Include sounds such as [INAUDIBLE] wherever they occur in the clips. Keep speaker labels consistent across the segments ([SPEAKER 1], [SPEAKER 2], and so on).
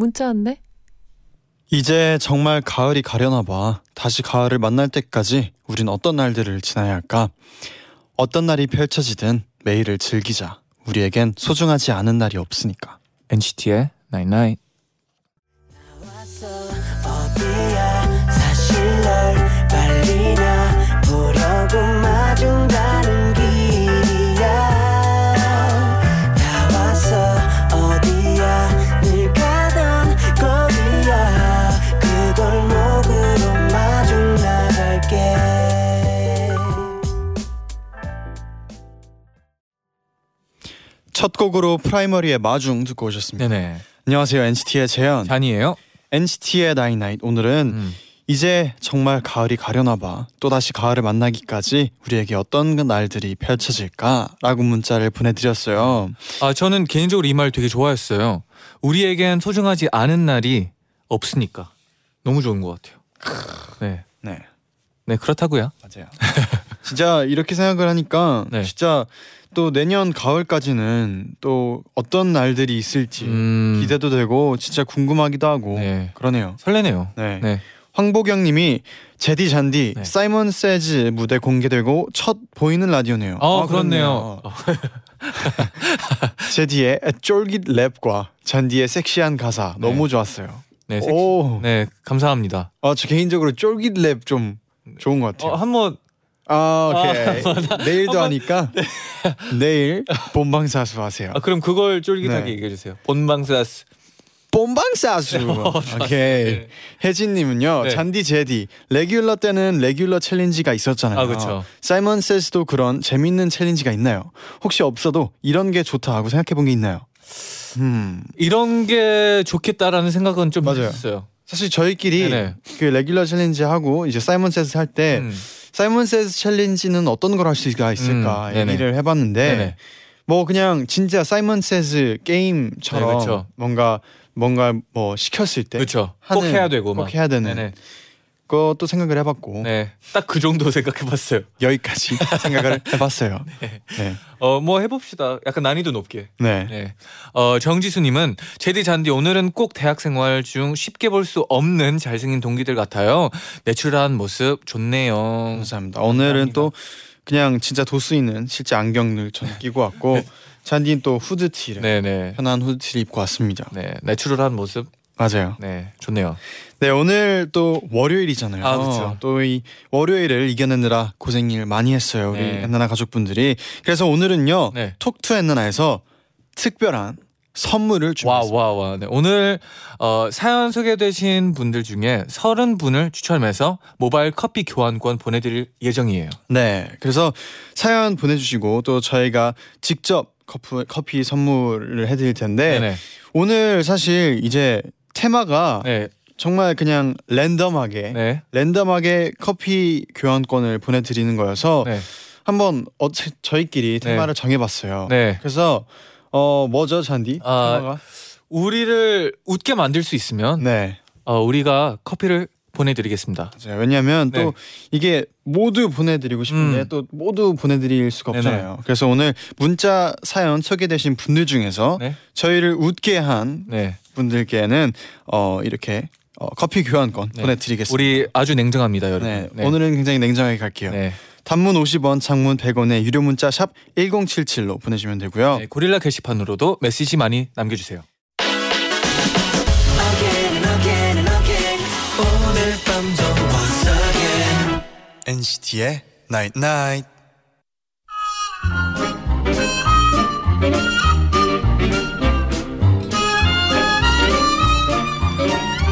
[SPEAKER 1] 문자 왔네?
[SPEAKER 2] 이제 정말 가을이 가려나 봐. 다시 가을을 만날 때까지 우린 어떤 날들을 지나야 할까? 어떤 날이 펼쳐지든 매일을 즐기자. 우리에겐 소중하지 않은 날이 없으니까.
[SPEAKER 3] NCT의 Night Night.
[SPEAKER 4] 어디
[SPEAKER 2] 첫 곡으로 프라이머리의 마중 듣고 오셨습니다.
[SPEAKER 3] 네네.
[SPEAKER 2] 안녕하세요. NCT의 재현.
[SPEAKER 3] 잔이에요.
[SPEAKER 2] NCT의 나이 오늘은
[SPEAKER 3] 음.
[SPEAKER 2] 이제 정말 가을이 가려나 봐. 또다시 가을을 만나기까지 우리에게 어떤 날들이 펼쳐질까라고 문자를 보내드렸어요.
[SPEAKER 3] 아 저는 개인적으로 이 말 되게 좋아했어요. 우리에겐 소중하지 않은 날이 없으니까 너무 좋은 것 같아요. 네,
[SPEAKER 2] 네.
[SPEAKER 3] 네 그렇다고요.
[SPEAKER 2] 맞아요. 진짜 이렇게 생각을 하니까
[SPEAKER 3] 네.
[SPEAKER 2] 진짜 또 내년 가을까지는 또 어떤 날들이 있을지
[SPEAKER 3] 음,
[SPEAKER 2] 기대도 되고 진짜 궁금하기도 하고
[SPEAKER 3] 네.
[SPEAKER 2] 그러네요.
[SPEAKER 3] 설레네요.
[SPEAKER 2] 네.
[SPEAKER 3] 네.
[SPEAKER 2] 황보경님이 제디 잔디
[SPEAKER 3] 네.
[SPEAKER 2] Simon Says 무대 공개되고 첫 보이는 라디오네요.
[SPEAKER 3] 어
[SPEAKER 2] 아,
[SPEAKER 3] 그렇네요. 어, [LAUGHS]
[SPEAKER 2] 제디의 쫄깃 랩과 잔디의 섹시한 가사
[SPEAKER 3] 네.
[SPEAKER 2] 너무 좋았어요.
[SPEAKER 3] 네, 섹시-
[SPEAKER 2] 오,
[SPEAKER 3] 네 감사합니다.
[SPEAKER 2] 아, 저 개인적으로 쫄깃 랩 좀 좋은 것 같아요.
[SPEAKER 3] 어, 한번
[SPEAKER 2] 아, 오케이. [LAUGHS] 내일도
[SPEAKER 3] 한번-
[SPEAKER 2] 하니까 [LAUGHS] 내일 본방사수 하세요.
[SPEAKER 3] 아, 그럼 그걸 쫄깃하게
[SPEAKER 2] 네.
[SPEAKER 3] 얘기해 주세요. 본방사스. [LAUGHS]
[SPEAKER 2] 본방사수. 오케이.
[SPEAKER 3] 네.
[SPEAKER 2] 혜진님은요.
[SPEAKER 3] 네.
[SPEAKER 2] 잔디 제디 Regular 때는 Regular 챌린지가 있었잖아요.
[SPEAKER 3] 아, 그쵸.
[SPEAKER 2] Simon Says도 그런 재밌는 챌린지가 있나요? 혹시 없어도 이런 게 좋다 하고 생각해 본 게 있나요? 음.
[SPEAKER 3] 이런 게 좋겠다라는 생각은 좀
[SPEAKER 2] 맞아요.
[SPEAKER 3] 했어요.
[SPEAKER 2] 사실 저희끼리
[SPEAKER 3] 네네.
[SPEAKER 2] 그 Regular 챌린지 하고 이제 Simon Says 할때
[SPEAKER 3] 음.
[SPEAKER 2] Simon Says 챌린지는 어떤 걸 할 수가 있을까
[SPEAKER 3] 음.
[SPEAKER 2] 얘기를 해봤는데
[SPEAKER 3] 네네.
[SPEAKER 2] 뭐 그냥 진짜 Simon Says 게임처럼
[SPEAKER 3] 네.
[SPEAKER 2] 뭔가 뭔가 뭐 시켰을 때.
[SPEAKER 3] 꼭
[SPEAKER 2] 하는-
[SPEAKER 3] 해야 되고
[SPEAKER 2] 꼭
[SPEAKER 3] 막.
[SPEAKER 2] 해야 되는
[SPEAKER 3] 네네.
[SPEAKER 2] 그것도 생각을 해봤고
[SPEAKER 3] 네. 딱 그 정도 생각해봤어요. [LAUGHS]
[SPEAKER 2] 여기까지 생각을 [LAUGHS] 해봤어요. 네. 네.
[SPEAKER 3] 어, 뭐 해봅시다. 약간 난이도 높게.
[SPEAKER 2] 네.
[SPEAKER 3] 네. 어, 정지수님은 제디 잔디 오늘은 꼭 대학 생활 중 쉽게 볼 수 없는 잘생긴 동기들 같아요. 내추럴한 모습 좋네요.
[SPEAKER 2] 감사합니다. 오늘은 또 그냥 진짜 도수 있는 실제 안경을 저는 끼고 왔고 잔디는 또 후드티를
[SPEAKER 3] 네네.
[SPEAKER 2] 편한 후드티를 입고 왔습니다.
[SPEAKER 3] 네. 내추럴한 모습.
[SPEAKER 2] 맞아요.
[SPEAKER 3] 네. 좋네요.
[SPEAKER 2] 네 오늘 또 월요일이잖아요.
[SPEAKER 3] 아, 그쵸.
[SPEAKER 2] 또이 월요일을 이겨내느라 고생을 많이 했어요 우리
[SPEAKER 3] 네.
[SPEAKER 2] 엔나나 가족분들이. 그래서 오늘은요
[SPEAKER 3] 네.
[SPEAKER 2] 톡투 엔나나에서 특별한 선물을
[SPEAKER 3] 와,
[SPEAKER 2] 준비했습니다.
[SPEAKER 3] 와, 와. 네. 오늘 어, 사연 소개되신 분들 중에 30분을 추첨해서 모바일 커피 교환권 보내드릴 예정이에요.
[SPEAKER 2] 네, 그래서 사연 보내주시고 또 저희가 직접 커피, 커피 선물을 해드릴 텐데
[SPEAKER 3] 네네.
[SPEAKER 2] 오늘 사실 이제 테마가
[SPEAKER 3] 네.
[SPEAKER 2] 정말 그냥 랜덤하게
[SPEAKER 3] 네.
[SPEAKER 2] 랜덤하게 커피 교환권을 보내드리는 거여서
[SPEAKER 3] 네.
[SPEAKER 2] 한번 어, 저희끼리
[SPEAKER 3] 네.
[SPEAKER 2] 테마를 정해봤어요.
[SPEAKER 3] 네.
[SPEAKER 2] 그래서 어 뭐죠 잔디?
[SPEAKER 3] 아,
[SPEAKER 2] 테마가?
[SPEAKER 3] 우리를 웃게 만들 수 있으면
[SPEAKER 2] 네.
[SPEAKER 3] 어, 우리가 커피를 보내드리겠습니다.
[SPEAKER 2] 맞아요. 왜냐하면
[SPEAKER 3] 네.
[SPEAKER 2] 또 이게 모두 보내드리고 싶은데
[SPEAKER 3] 음.
[SPEAKER 2] 또 모두 보내드릴 수가
[SPEAKER 3] 네네.
[SPEAKER 2] 없잖아요. 그래서 오늘 문자 사연 소개되신 분들 중에서
[SPEAKER 3] 네.
[SPEAKER 2] 저희를 웃게 한
[SPEAKER 3] 네.
[SPEAKER 2] 분들께는 어 이렇게 어, 커피 교환권
[SPEAKER 3] 네.
[SPEAKER 2] 보내드리겠습니다.
[SPEAKER 3] 우리 아주 냉정합니다, 여러분.
[SPEAKER 2] 네, 오늘은 굉장히 냉정하게 갈게요.
[SPEAKER 3] 네.
[SPEAKER 2] 단문 50원, 장문 100원의 유료 문자 샵 #1077로 보내주면 되고요.
[SPEAKER 3] 네, 고릴라 게시판으로도 메시지 많이 남겨주세요.
[SPEAKER 2] NCT의 Night Night.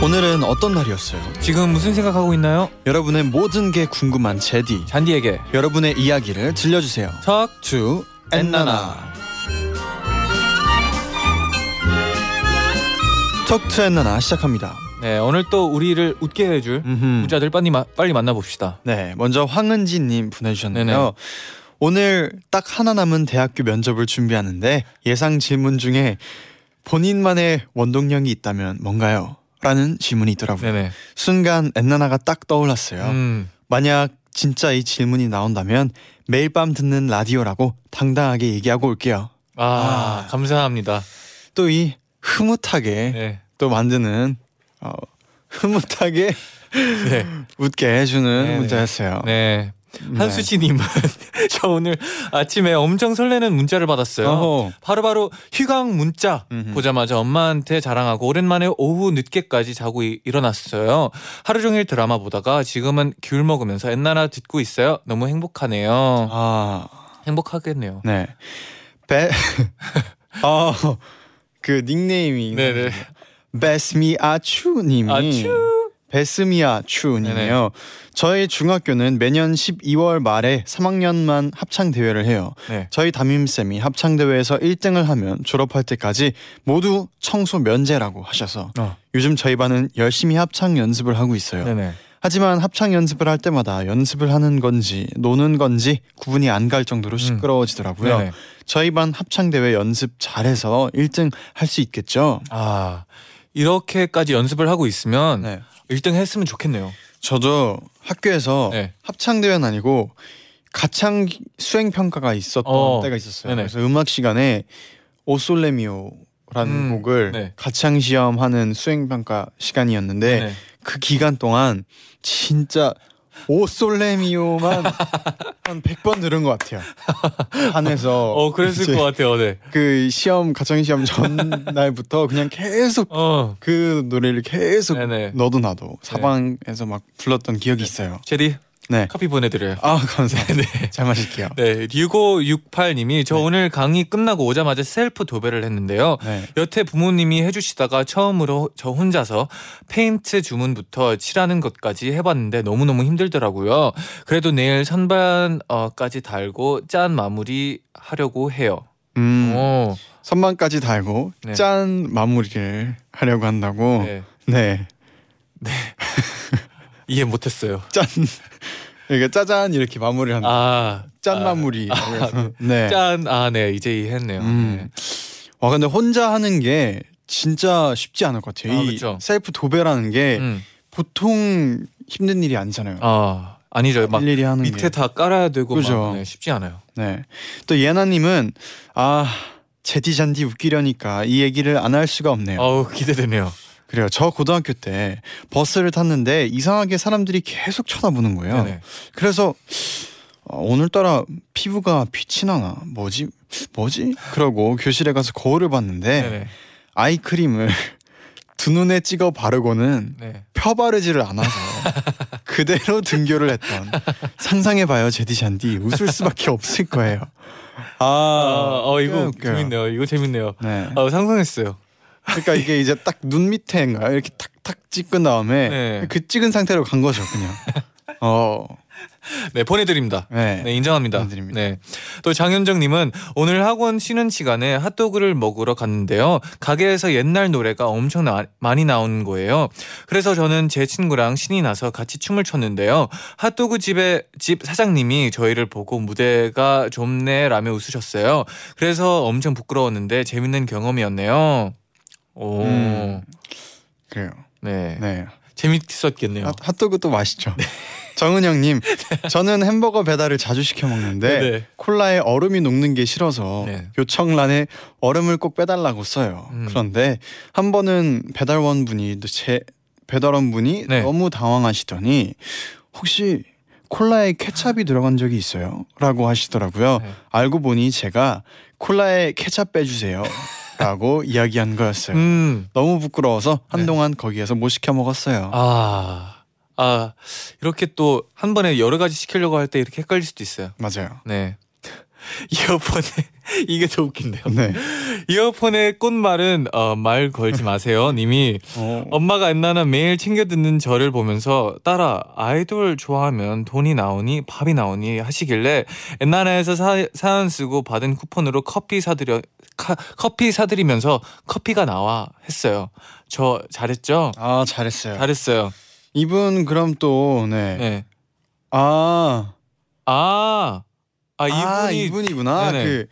[SPEAKER 2] 오늘은 어떤 날이었어요?
[SPEAKER 3] 지금 무슨 생각하고 있나요?
[SPEAKER 2] 여러분의 모든 게 궁금한 제디.
[SPEAKER 3] 잔디에게
[SPEAKER 2] 여러분의 이야기를 들려주세요. 턱투 엔나나. 톡투 엔나나 시작합니다.
[SPEAKER 3] 네, 오늘 또 우리를 웃게 해줄
[SPEAKER 2] 음흠.
[SPEAKER 3] 문자들 빨리 마, 빨리 만나봅시다.
[SPEAKER 2] 네, 먼저 황은지님 보내주셨는데요.
[SPEAKER 3] 네네.
[SPEAKER 2] 오늘 딱 하나 남은 대학교 면접을 준비하는데 예상 질문 중에 본인만의 원동력이 있다면 뭔가요? 라는 질문이 있더라고요.
[SPEAKER 3] 네네.
[SPEAKER 2] 순간 엔나나가 딱 떠올랐어요.
[SPEAKER 3] 음,
[SPEAKER 2] 만약 진짜 이 질문이 나온다면 매일 밤 듣는 라디오라고 당당하게 얘기하고 올게요.
[SPEAKER 3] 아,
[SPEAKER 2] 아.
[SPEAKER 3] 감사합니다.
[SPEAKER 2] 또 이 흐뭇하게
[SPEAKER 3] 네,
[SPEAKER 2] 또 만드는 어, 흐뭇하게
[SPEAKER 3] 네, [LAUGHS]
[SPEAKER 2] 웃게 해주는
[SPEAKER 3] 네네.
[SPEAKER 2] 문자였어요.
[SPEAKER 3] 네.
[SPEAKER 2] 네.
[SPEAKER 3] 한수지님은 [LAUGHS] 저 오늘 아침에 엄청 설레는 문자를 받았어요. 바로 바로 휴강 문자
[SPEAKER 2] 음흠.
[SPEAKER 3] 보자마자 엄마한테 자랑하고 오랜만에 오후 늦게까지 자고 이- 일어났어요. 하루 종일 드라마 보다가 지금은 귤 먹으면서 옛날나 듣고 있어요. 너무 행복하네요.
[SPEAKER 2] 아,
[SPEAKER 3] 행복하겠네요.
[SPEAKER 2] 네. 배, [LAUGHS] 어, 그 닉네임이
[SPEAKER 3] 네네.
[SPEAKER 2] 베스미 아추님이
[SPEAKER 3] 아추.
[SPEAKER 2] 베스미아 추님이요. 저희 중학교는 매년 12월 말에 3학년만 합창 대회를 해요.
[SPEAKER 3] 네.
[SPEAKER 2] 저희 담임 쌤이 합창 대회에서 1등을 하면 졸업할 때까지 모두 청소 면제라고 하셔서
[SPEAKER 3] 어.
[SPEAKER 2] 요즘 저희 반은 열심히 합창 연습을 하고 있어요.
[SPEAKER 3] 네네.
[SPEAKER 2] 하지만 합창 연습을 할 때마다 연습을 하는 건지 노는 건지 구분이 안 갈 정도로 시끄러워지더라고요.
[SPEAKER 3] 음.
[SPEAKER 2] 저희 반 합창 대회 연습 잘해서 1등 할 수 있겠죠?
[SPEAKER 3] 아 이렇게까지 연습을 하고 있으면
[SPEAKER 2] 네.
[SPEAKER 3] 1등 했으면 좋겠네요.
[SPEAKER 2] 저도 학교에서
[SPEAKER 3] 네.
[SPEAKER 2] 합창 대회는 아니고 가창 수행 평가가 있었던
[SPEAKER 3] 어.
[SPEAKER 2] 때가 있었어요.
[SPEAKER 3] 네네.
[SPEAKER 2] 그래서 음악 시간에 오솔레미오라는
[SPEAKER 3] 음,
[SPEAKER 2] 곡을
[SPEAKER 3] 네.
[SPEAKER 2] 가창 시험하는 수행 평가 시간이었는데
[SPEAKER 3] 네.
[SPEAKER 2] 그 기간 동안 진짜 오솔레미오만 한 100번 들은 것 같아요. 반에서
[SPEAKER 3] 어 그랬을 것 같아요. 네.
[SPEAKER 2] 그 시험 가창 시험 전날부터 [LAUGHS] 그냥 계속
[SPEAKER 3] 어
[SPEAKER 2] 그 노래를 계속
[SPEAKER 3] 네네.
[SPEAKER 2] 너도 나도 사방에서 막 불렀던 기억이 있어요.
[SPEAKER 3] 제디
[SPEAKER 2] 네.
[SPEAKER 3] 커피 보내드려요.
[SPEAKER 2] 아 감사합니다. [LAUGHS]
[SPEAKER 3] 네.
[SPEAKER 2] 잘 마실게요.
[SPEAKER 3] 네, 6568님이 저
[SPEAKER 2] 네.
[SPEAKER 3] 오늘 강의 끝나고 오자마자 셀프 도배를 했는데요.
[SPEAKER 2] 네.
[SPEAKER 3] 여태 부모님이 해주시다가 처음으로 저 혼자서 페인트 주문부터 칠하는 것까지 해봤는데 너무너무 힘들더라고요. 그래도 내일 선반까지 달고 짠 마무리 하려고 해요.
[SPEAKER 2] 음,
[SPEAKER 3] 오,
[SPEAKER 2] 선반까지 달고
[SPEAKER 3] 네.
[SPEAKER 2] 짠 마무리를 하려고 한다고.
[SPEAKER 3] 네.
[SPEAKER 2] 네. [LAUGHS]
[SPEAKER 3] 이해 못했어요.
[SPEAKER 2] 짠. 이게 짜잔 이렇게 마무리를 한다.
[SPEAKER 3] 아,
[SPEAKER 2] 짠
[SPEAKER 3] 아,
[SPEAKER 2] 마무리. 네.
[SPEAKER 3] 짠, 아, 네, 이제 이해했네요.
[SPEAKER 2] 음. 와 근데 혼자 하는 게 진짜 쉽지 않을 것 같아요.
[SPEAKER 3] 아,
[SPEAKER 2] 이
[SPEAKER 3] 그쵸.
[SPEAKER 2] 셀프 도배라는 게
[SPEAKER 3] 네. 음.
[SPEAKER 2] 보통 힘든 일이 아니잖아요.
[SPEAKER 3] 아, 아니죠. 막
[SPEAKER 2] 일일이 하는
[SPEAKER 3] 밑에
[SPEAKER 2] 게.
[SPEAKER 3] 다 깔아야 되고
[SPEAKER 2] 그죠.
[SPEAKER 3] 막 네, 쉽지 않아요.
[SPEAKER 2] 네. 또 예나 님은 아 제디 잔디 웃기려니까 이 얘기를 안 할 수가 없네요.
[SPEAKER 3] 어우 기대되네요.
[SPEAKER 2] 그래요. 저 고등학교 때 버스를 탔는데 이상하게 사람들이 계속 쳐다보는 거예요.
[SPEAKER 3] 네네.
[SPEAKER 2] 그래서 어, 오늘따라 피부가 빛이 나나 뭐지 뭐지? 그러고 교실에 가서 거울을 봤는데
[SPEAKER 3] 네네.
[SPEAKER 2] 아이크림을 [LAUGHS] 두 눈에 찍어 바르고는
[SPEAKER 3] 네.
[SPEAKER 2] 펴 바르지를 않아서 [LAUGHS] 그대로 등교를 했던 상상해봐요 제디 잔디 웃을 수밖에 없을 거예요. 아,
[SPEAKER 3] 아, 어 이거
[SPEAKER 2] 웃겨요.
[SPEAKER 3] 재밌네요. 이거 재밌네요.
[SPEAKER 2] 네.
[SPEAKER 3] 어, 상상했어요.
[SPEAKER 2] 그러니까 이게 이제 딱 눈 밑에인가 이렇게 탁탁 찍은 다음에
[SPEAKER 3] 네.
[SPEAKER 2] 그 찍은 상태로 간 거죠 그냥. [LAUGHS] 어,
[SPEAKER 3] 네 보내드립니다.
[SPEAKER 2] 네.
[SPEAKER 3] 네 인정합니다.
[SPEAKER 2] 보내드립니다.
[SPEAKER 3] 네. 또 장현정님은 오늘 학원 쉬는 시간에 핫도그를 먹으러 갔는데요. 가게에서 옛날 노래가 엄청 나, 많이 나오는 거예요. 그래서 저는 제 친구랑 신이 나서 같이 춤을 췄는데요. 핫도그 집의 집 사장님이 저희를 보고 무대가 좁네라며 웃으셨어요. 그래서 엄청 부끄러웠는데 재밌는 경험이었네요. 오,
[SPEAKER 2] 음. 그래요.
[SPEAKER 3] 네.
[SPEAKER 2] 네.
[SPEAKER 3] 재밌었겠네요.
[SPEAKER 2] 핫, 핫도그도 맛있죠. 정은영님, 저는 햄버거 배달을 자주 시켜 먹는데
[SPEAKER 3] 네.
[SPEAKER 2] 콜라에 얼음이 녹는 게 싫어서
[SPEAKER 3] 네.
[SPEAKER 2] 요청란에 얼음을 꼭 빼달라고 써요.
[SPEAKER 3] 음.
[SPEAKER 2] 그런데 한 번은 배달원 분이 제 배달원 분이
[SPEAKER 3] 네.
[SPEAKER 2] 너무 당황하시더니 혹시 콜라에 케찹이 들어간 적이 있어요? 라고 하시더라고요.
[SPEAKER 3] 네.
[SPEAKER 2] 알고 보니 제가 콜라에 케찹 빼주세요. [LAUGHS] 라고 [LAUGHS] 이야기한 거였어요.
[SPEAKER 3] 음.
[SPEAKER 2] 너무 부끄러워서 한동안 거기에서 못 시켜 먹었어요.
[SPEAKER 3] 아, 아 이렇게 또 한 번에 여러 가지 시키려고 할 때 이렇게 헷갈릴 수도 있어요.
[SPEAKER 2] 맞아요.
[SPEAKER 3] 네. [LAUGHS] 이어폰에 [LAUGHS] 이게 더 웃긴데요.
[SPEAKER 2] 네.
[SPEAKER 3] 이어폰의 꽃말은 어, 말 걸지 마세요. 님이
[SPEAKER 2] 어.
[SPEAKER 3] 엄마가 옛날에 매일 챙겨 듣는 저를 보면서 딸아 아이돌 좋아하면 돈이 나오니 밥이 나오니 하시길래 옛날에서 사, 사연 쓰고 받은 쿠폰으로 커피 사드려 카, 커피 사드리면서 커피가 나와 했어요. 저 잘했죠?
[SPEAKER 2] 아 잘했어요.
[SPEAKER 3] 잘했어요.
[SPEAKER 2] 이분 그럼 또 네.
[SPEAKER 3] 네.
[SPEAKER 2] 아,
[SPEAKER 3] 아,
[SPEAKER 2] 아아
[SPEAKER 3] 이분이
[SPEAKER 2] 이분이구나.
[SPEAKER 3] 네네.
[SPEAKER 2] 그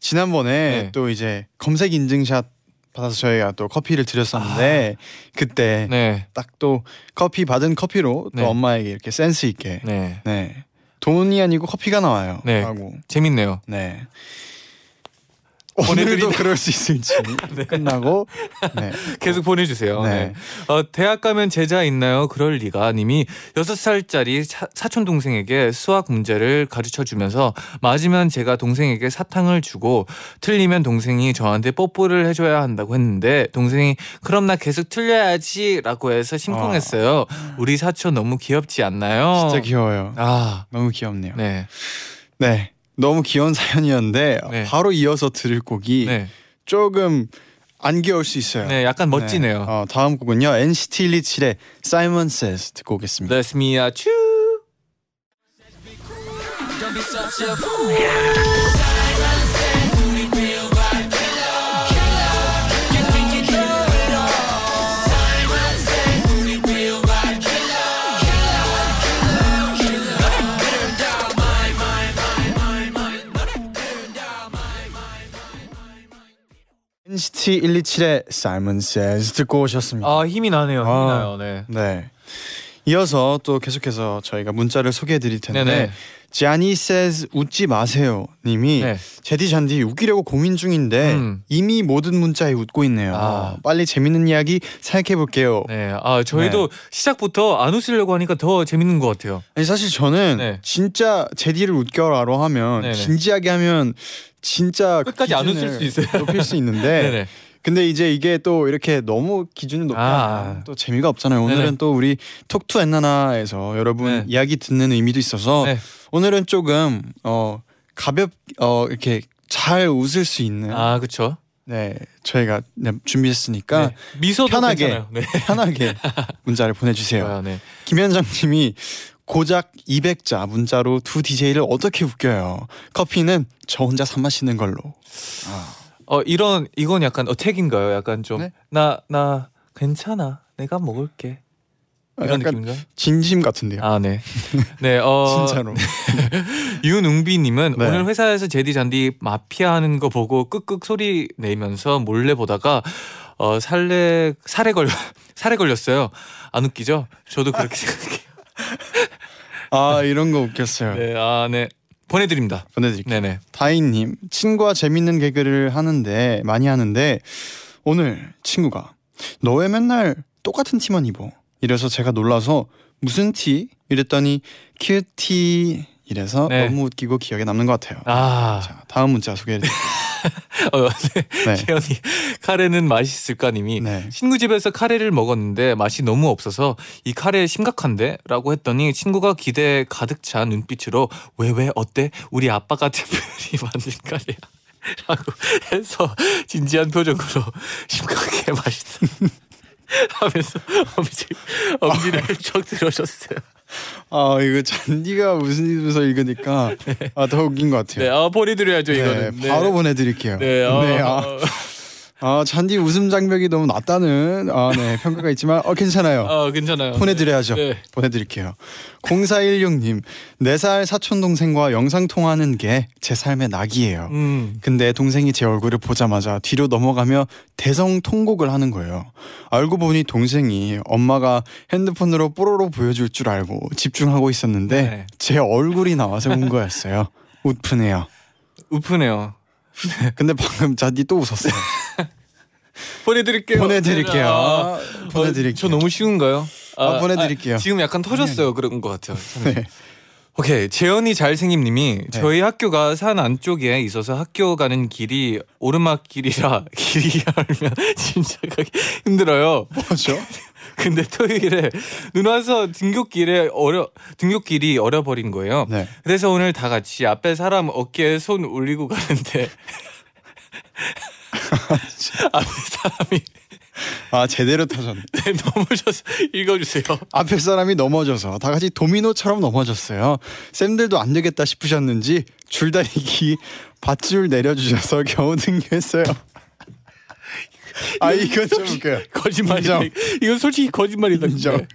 [SPEAKER 2] 지난번에
[SPEAKER 3] 네.
[SPEAKER 2] 또 이제 검색 인증샷 받아서 저희가 또 커피를 드렸었는데 그때
[SPEAKER 3] 네,
[SPEAKER 2] 딱또 커피 받은 커피로 또
[SPEAKER 3] 네.
[SPEAKER 2] 엄마에게 이렇게 센스 있게
[SPEAKER 3] 네,
[SPEAKER 2] 네 돈이 아니고 커피가 나와요.
[SPEAKER 3] 네.
[SPEAKER 2] 하고
[SPEAKER 3] 재밌네요.
[SPEAKER 2] 네. 오늘도 그럴 수 있을지 [LAUGHS] 끝나고 네.
[SPEAKER 3] 계속 보내주세요. 네.
[SPEAKER 2] 네.
[SPEAKER 3] 어, 대학 가면 제자 있나요? 그럴 리가 님이 6살짜리 사 촌 동생에게 수학 문제를 가르쳐 주면서 맞으면 제가 동생에게 사탕을 주고 틀리면 동생이 저한테 뽀뽀를 해줘야 한다고 했는데 동생이 그럼 나 계속 틀려야지라고 해서 심쿵했어요. 우리 사촌 너무 귀엽지 않나요?
[SPEAKER 2] 진짜 귀여워요.
[SPEAKER 3] 아,
[SPEAKER 2] 너무 귀엽네요. 네.
[SPEAKER 3] 네,
[SPEAKER 2] 너무 귀여운 사연이었는데
[SPEAKER 3] 네.
[SPEAKER 2] 바로 이어서 들을 곡이
[SPEAKER 3] 네,
[SPEAKER 2] 조금 안 귀여울 수 있어요.
[SPEAKER 3] 네, 약간 멋지네요.
[SPEAKER 2] 네. 어, 다음 곡은요 NCT 127의 Simon Says 듣고 오겠습니다.
[SPEAKER 3] Let me at you.
[SPEAKER 2] NCT 127의 Simon Says 듣고 오셨습니다.
[SPEAKER 3] 아 힘이 나네요. 힘이
[SPEAKER 2] 아.
[SPEAKER 3] 나요. 네.
[SPEAKER 2] 네. 이어서 또 계속해서 저희가 문자를 소개해 드릴 텐데
[SPEAKER 3] 네네.
[SPEAKER 2] 지아니 says 웃지 마세요 님이
[SPEAKER 3] 네.
[SPEAKER 2] 제디 잔디 웃기려고 고민 중인데
[SPEAKER 3] 음.
[SPEAKER 2] 이미 모든 문자에 웃고 있네요.
[SPEAKER 3] 아.
[SPEAKER 2] 빨리 재밌는 이야기 생각해 볼게요.
[SPEAKER 3] 네, 아 저희도 시작부터 안 웃으려고 하니까 더 재밌는 것 같아요.
[SPEAKER 2] 아니 사실 저는
[SPEAKER 3] 네.
[SPEAKER 2] 진짜 제디를 웃겨라로 하면
[SPEAKER 3] 네네.
[SPEAKER 2] 진지하게 하면 진짜 그
[SPEAKER 3] 끝까지 안 웃을 수 있어요.
[SPEAKER 2] 높일 수 있는데
[SPEAKER 3] 네네. [LAUGHS]
[SPEAKER 2] 근데 이제 이게 또 이렇게 너무 기준을 높이면
[SPEAKER 3] 아.
[SPEAKER 2] 또 재미가 없잖아요. 오늘은
[SPEAKER 3] 네네.
[SPEAKER 2] 또 우리 톡투 엔나나에서 여러분
[SPEAKER 3] 네.
[SPEAKER 2] 이야기 듣는 의미도 있어서
[SPEAKER 3] 네.
[SPEAKER 2] 오늘은 조금 어 가볍 어 이렇게 잘 웃을 수 있는
[SPEAKER 3] 아 그렇죠.
[SPEAKER 2] 네 저희가 네, 준비했으니까
[SPEAKER 3] 네. 미소도
[SPEAKER 2] 편하게.
[SPEAKER 3] 네. [LAUGHS]
[SPEAKER 2] 편하게 문자를 보내주세요.
[SPEAKER 3] 좋아요. 네.
[SPEAKER 2] 김현정님이 고작 200자 문자로 두 DJ를 어떻게 웃겨요? 커피는 저 혼자 사 마시는 걸로. 아,
[SPEAKER 3] 어 이런 이건 약간 어택인가요? 약간 좀
[SPEAKER 2] 네?
[SPEAKER 3] 나나 괜찮아. 내가 먹을게. 이런
[SPEAKER 2] 약간
[SPEAKER 3] 느낌인가요?
[SPEAKER 2] 진심 같은데요.
[SPEAKER 3] 아 네. [LAUGHS] 네. 어
[SPEAKER 2] 진짜로. [LAUGHS]
[SPEAKER 3] 윤웅비님은
[SPEAKER 2] 네.
[SPEAKER 3] 오늘 회사에서 제디 잔디 마피아 하는 거 보고 끄끄 소리 내면서 몰래 보다가 어 살래 살에 걸려 [LAUGHS] 살에 걸렸어요. 안 웃기죠? 저도 그렇게 생각해요.
[SPEAKER 2] 아 이런 거 웃겼어요.
[SPEAKER 3] 네, 아 네. 보내드립니다.
[SPEAKER 2] 보내드릴게요.
[SPEAKER 3] 네네.
[SPEAKER 2] 다인님 친구와 재밌는 개그를 하는데 많이 하는데 오늘 친구가 너 왜 맨날 똑같은 티만 입어? 이래서 제가 놀라서 무슨 티? 이랬더니 큐티 이래서
[SPEAKER 3] 네.
[SPEAKER 2] 너무 웃기고 기억에 남는 것 같아요.
[SPEAKER 3] 아,
[SPEAKER 2] 자 다음 문자 소개해드릴게요.
[SPEAKER 3] 어, 네.
[SPEAKER 2] 네.
[SPEAKER 3] 채연이 카레는 맛있을까님이
[SPEAKER 2] 네.
[SPEAKER 3] 친구 집에서 카레를 먹었는데 맛이 너무 없어서 이 카레 심각한데?라고 했더니 친구가 기대 가득 찬 눈빛으로 왜 왜 어때? 우리 아빠가 특별히 [LAUGHS] 만든 카레야. [LAUGHS] 라고 해서 진지한 표정으로 [LAUGHS] 심각하게 맛있다 [LAUGHS] 하면서 엄지 엄지를 쩍 들어줬어요.
[SPEAKER 2] 아 이거 잔디가 무슨 일에서 읽으니까 [LAUGHS] 아, 더 웃긴 것 같아요.
[SPEAKER 3] 네, 아 보내드려야죠
[SPEAKER 2] 네,
[SPEAKER 3] 이거는.
[SPEAKER 2] 바로 보내드릴게요.
[SPEAKER 3] 네, 어,
[SPEAKER 2] 아,
[SPEAKER 3] 어, [LAUGHS]
[SPEAKER 2] 아, 잔디 웃음 장벽이 너무 낮다는 아, 네, [LAUGHS] 평가가 있지만 어 괜찮아요.
[SPEAKER 3] 어, 괜찮아요.
[SPEAKER 2] 보내드려야죠.
[SPEAKER 3] 네.
[SPEAKER 2] 보내드릴게요. 0416님 4살 사촌 동생과 영상 통화하는 게 제 삶의 낙이에요.
[SPEAKER 3] 음.
[SPEAKER 2] 근데 동생이 제 얼굴을 보자마자 뒤로 넘어가며 대성 통곡을 하는 거예요. 알고 보니 동생이 엄마가 핸드폰으로 뽀로로 보여줄 줄 알고 집중하고 있었는데
[SPEAKER 3] 네.
[SPEAKER 2] 제 얼굴이 나와서 운 거였어요. [LAUGHS] 웃프네요.
[SPEAKER 3] 우프네요.
[SPEAKER 2] 근데 방금 잔디 또 웃었어요. [LAUGHS] [LAUGHS]
[SPEAKER 3] 보내드릴게요.
[SPEAKER 2] 보내드릴게요.
[SPEAKER 3] 아,
[SPEAKER 2] 보내드릴게요.
[SPEAKER 3] 어, 저 너무 쉬운가요?
[SPEAKER 2] 아, 보내드릴게요.
[SPEAKER 3] 지금 약간 터졌어요. 그런 것 같아요.
[SPEAKER 2] 네.
[SPEAKER 3] 오케이 재현이 잘생김님이
[SPEAKER 2] 네.
[SPEAKER 3] 저희 학교가 산 안쪽에 있어서 학교 가는 길이 오르막길이라 [LAUGHS] 길이 알면 [LAUGHS] 진짜 가기 힘들어요.
[SPEAKER 2] 뭐죠?
[SPEAKER 3] 근데 토요일에 눈 와서 등굣길에 어려 등굣길이 얼어버린 거예요.
[SPEAKER 2] 네.
[SPEAKER 3] 그래서 오늘 다 같이 앞에 사람 어깨에 손 올리고 가는데 [LAUGHS] 앞에 사람이
[SPEAKER 2] 아 제대로 타셨네. [LAUGHS]
[SPEAKER 3] 넘어져서 읽어주세요.
[SPEAKER 2] 앞에 사람이 넘어져서 다 같이 도미노처럼 넘어졌어요. 쌤들도 안 되겠다 싶으셨는지 줄다리기 밧줄 내려주셔서 [LAUGHS] 겨우 등교했어요. 아 이거 좀 웃겨요.
[SPEAKER 3] 거짓말이다.
[SPEAKER 2] 인정.
[SPEAKER 3] 이건 솔직히 거짓말이다.
[SPEAKER 2] 인정.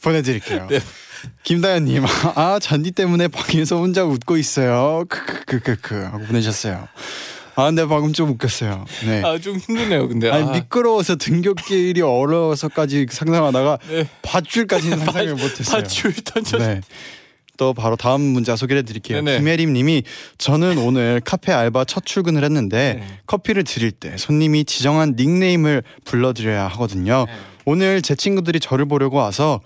[SPEAKER 2] 보내드릴게요.
[SPEAKER 3] 네.
[SPEAKER 2] 김다현님, 아 잔디 때문에 방에서 혼자 웃고 있어요. 크크크크크 하고 보내셨어요. 아 근데 방금 좀 웃겼어요. 네.
[SPEAKER 3] 아 좀 힘드네요. 근데
[SPEAKER 2] 아니
[SPEAKER 3] 아,
[SPEAKER 2] 미끄러워서 등굣길이 어려워서까지 상상하다가 [LAUGHS]
[SPEAKER 3] 네.
[SPEAKER 2] 밧줄까지는 상상을 못했어요.
[SPEAKER 3] 밧줄 던져.
[SPEAKER 2] 네. 또 바로 다음 문자 소개해 드릴게요. 김혜림 님이 저는 오늘 카페 알바 첫 출근을 했는데
[SPEAKER 3] 네.
[SPEAKER 2] 커피를 드릴 때 손님이 지정한 닉네임을 불러 드려야 하거든요.
[SPEAKER 3] 네.
[SPEAKER 2] 오늘 제 친구들이 저를 보려고 와서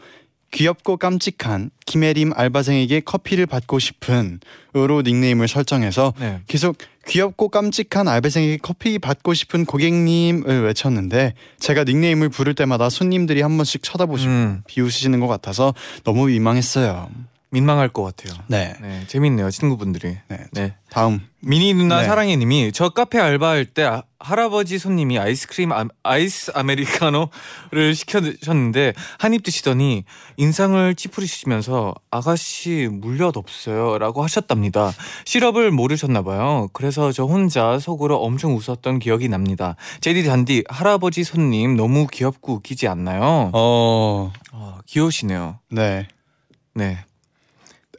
[SPEAKER 2] 귀엽고 깜찍한 김혜림 알바생에게 커피를 받고 싶은 으로 닉네임을 설정해서
[SPEAKER 3] 네.
[SPEAKER 2] 계속 귀엽고 깜찍한 알바생에게 커피 받고 싶은 고객님을 외쳤는데 제가 닉네임을 부를 때마다 손님들이 한 번씩 쳐다보시고
[SPEAKER 3] 음,
[SPEAKER 2] 비웃으시는 것 같아서 너무 민망했어요.
[SPEAKER 3] 민망할 것 같아요.
[SPEAKER 2] 네.
[SPEAKER 3] 네, 재밌네요, 친구분들이.
[SPEAKER 2] 네.
[SPEAKER 3] 네.
[SPEAKER 2] 다음.
[SPEAKER 3] 미니 누나
[SPEAKER 2] 네.
[SPEAKER 3] 사랑해 님이 저 카페 알바할 때 아- 할아버지 손님이 아이스크림 아, 아이스 아메리카노를 시켜주셨는데 한 입 드시더니 인상을 찌푸리시면서 아가씨 물엿 없어요라고 하셨답니다. 시럽을 모르셨나 봐요. 그래서 저 혼자 속으로 엄청 웃었던 기억이 납니다. 제디 잔디 할아버지 손님 너무 귀엽고 웃기지 않나요?
[SPEAKER 2] 어.
[SPEAKER 3] 아, 귀여우시네요.
[SPEAKER 2] 네.
[SPEAKER 3] 네,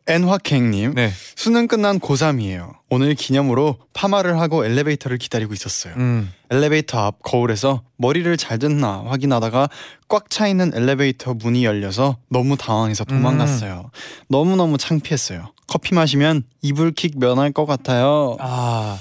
[SPEAKER 2] 엔화캥님
[SPEAKER 3] 네,
[SPEAKER 2] 수능 끝난 고3이에요. 오늘 기념으로 파마를 하고 엘리베이터를 기다리고 있었어요.
[SPEAKER 3] 음,
[SPEAKER 2] 엘리베이터 앞 거울에서 머리를 잘 듣나 확인하다가 꽉 차 있는 엘리베이터 문이 열려서 너무 당황해서 도망갔어요. 너무 너무 창피했어요. 커피 마시면 이불킥 면할 것 같아요.
[SPEAKER 3] 아,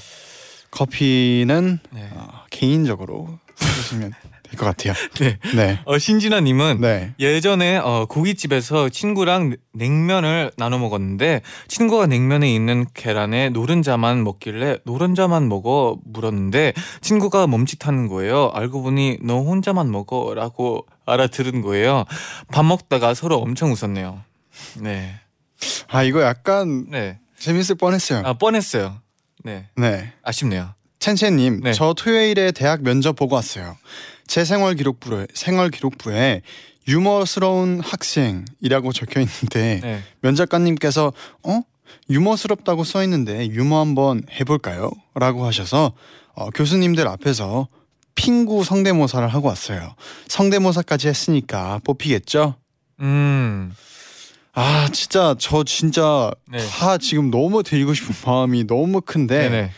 [SPEAKER 2] 커피는
[SPEAKER 3] 네,
[SPEAKER 2] 아, 개인적으로 [LAUGHS] 드시면 될 것 같아요. [LAUGHS]
[SPEAKER 3] 네.
[SPEAKER 2] 네.
[SPEAKER 3] 어, 신진아님은
[SPEAKER 2] 네.
[SPEAKER 3] 예전에 어, 고깃집에서 친구랑 냉면을 나눠 먹었는데 친구가 냉면에 있는 계란에 노른자만 먹길래 노른자만 먹어 물었는데 친구가 멈칫하는 거예요. 알고 보니 너 혼자만 먹어라고 알아들은 거예요. 밥 먹다가 서로 엄청 웃었네요. 네,
[SPEAKER 2] 아 이거 약간
[SPEAKER 3] 네,
[SPEAKER 2] 재밌을 뻔했어요.
[SPEAKER 3] 아 뻔했어요. 네,
[SPEAKER 2] 네.
[SPEAKER 3] 아쉽네요.
[SPEAKER 2] 첸첸님,
[SPEAKER 3] 네.
[SPEAKER 2] 저 토요일에 대학 면접 보고 왔어요. 제 생활 기록부에 생활 기록부에 유머스러운 학생이라고 적혀 있는데
[SPEAKER 3] 네,
[SPEAKER 2] 면접관님께서 어 유머스럽다고 써 있는데 유머 한번 해볼까요?라고 하셔서 어, 교수님들 앞에서 핑구 성대모사를 하고 왔어요. 성대모사까지 했으니까 뽑히겠죠?
[SPEAKER 3] 음,
[SPEAKER 2] 아 진짜 저 진짜
[SPEAKER 3] 네.
[SPEAKER 2] 다 지금 너무 드리고 싶은 마음이 너무 큰데
[SPEAKER 3] 네, 네,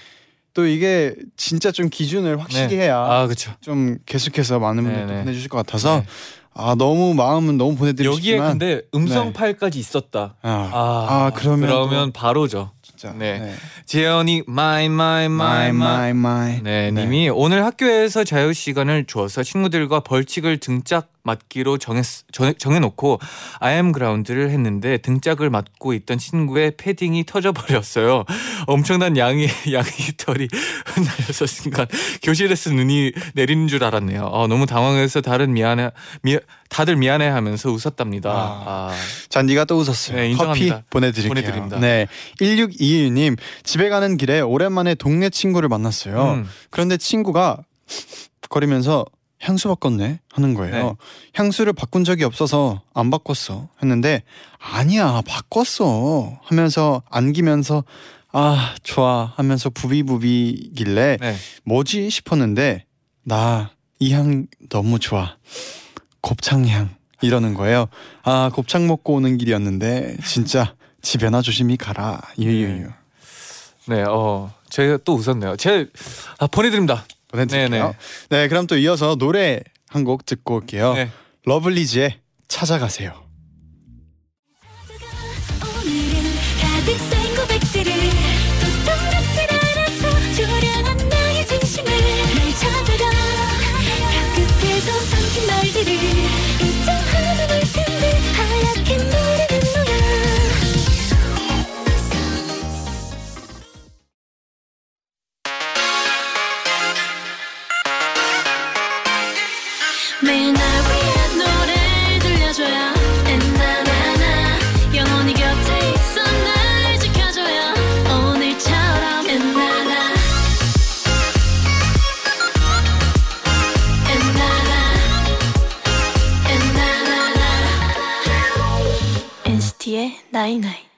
[SPEAKER 2] 또 이게 진짜 좀 기준을 확실히 해야
[SPEAKER 3] 아 그렇죠.
[SPEAKER 2] 좀 계속해서 많은 분들이
[SPEAKER 3] 네 네.
[SPEAKER 2] 보내주실 것 같아서
[SPEAKER 3] 네.
[SPEAKER 2] 아 너무 마음은 너무 보내드리고
[SPEAKER 3] 여기에
[SPEAKER 2] 싶지만
[SPEAKER 3] 근데 음성
[SPEAKER 2] 네.
[SPEAKER 3] 파일까지 있었다.
[SPEAKER 2] 아,
[SPEAKER 3] 아,
[SPEAKER 2] 아, 그러면
[SPEAKER 3] 그러면 바로죠.
[SPEAKER 2] 진짜
[SPEAKER 3] 네. 재현이 마이 마이 마이
[SPEAKER 2] 마이
[SPEAKER 3] 마이
[SPEAKER 2] 마이 마이
[SPEAKER 3] 네, 님이 오늘 학교에서 자유 시간을 주어서 친구들과 벌칙을 등짝 맞기로 정했, 정, 정해놓고 아이엠 그라운드를 했는데 등짝을 맞고 있던 친구의 패딩이 터져버렸어요. [LAUGHS] 엄청난 양의 [LAUGHS] 양의 털이 흩날려서 순간 교실에서 눈이 내리는 줄 알았네요. 어, 너무 당황해서 다른 미안해 미, 다들 미안해하면서 웃었답니다.
[SPEAKER 2] 아.
[SPEAKER 3] 아,
[SPEAKER 2] 잔디가 또 웃었어요.
[SPEAKER 3] 네.
[SPEAKER 2] 커피 보내드릴게요.
[SPEAKER 3] 보내드립니다.
[SPEAKER 2] 네, 1621님 집에 가는 길에 오랜만에 동네 친구를 만났어요.
[SPEAKER 3] 음,
[SPEAKER 2] 그런데 친구가 거리면서 향수 바꿨네 하는 거예요.
[SPEAKER 3] 네.
[SPEAKER 2] 향수를 바꾼 적이 없어서 안 바꿨어 했는데 아니야 바꿨어 하면서 안기면서 아 좋아 하면서 부비부비길래
[SPEAKER 3] 네.
[SPEAKER 2] 뭐지 싶었는데 나 이 향 너무 좋아 곱창향 이러는 거예요. 아 곱창 먹고 오는 길이었는데 진짜 집에나 조심히 가라 유유유
[SPEAKER 3] 네, 어, 제가 또 웃었네요. 제 아, 보내드립니다.
[SPEAKER 2] 보내드릴게요.
[SPEAKER 3] 네네.
[SPEAKER 2] 네 그럼 또 이어서 노래 한 곡 듣고 올게요.
[SPEAKER 3] 네.
[SPEAKER 2] 러블리즈의 찾아가세요.
[SPEAKER 5] 나이나이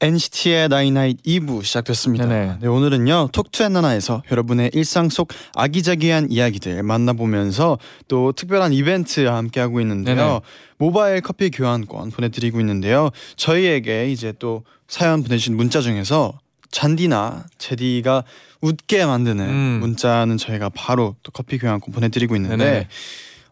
[SPEAKER 2] NCT의 나이나잇 2부 시작됐습니다.
[SPEAKER 3] 네네.
[SPEAKER 2] 네, 오늘은요 Talk To 엔나나에서 여러분의 일상 속 아기자기한 이야기들 만나보면서 또 특별한 이벤트와 함께 하고 있는데요.
[SPEAKER 3] 네네.
[SPEAKER 2] 모바일 커피 교환권 보내드리고 있는데요. 저희에게 이제 또 사연 보내주신 문자 중에서 잔디나 제디가 웃게 만드는
[SPEAKER 3] 음.
[SPEAKER 2] 문자는 저희가 바로 또 커피 교환권 보내드리고 있는데
[SPEAKER 3] 네네.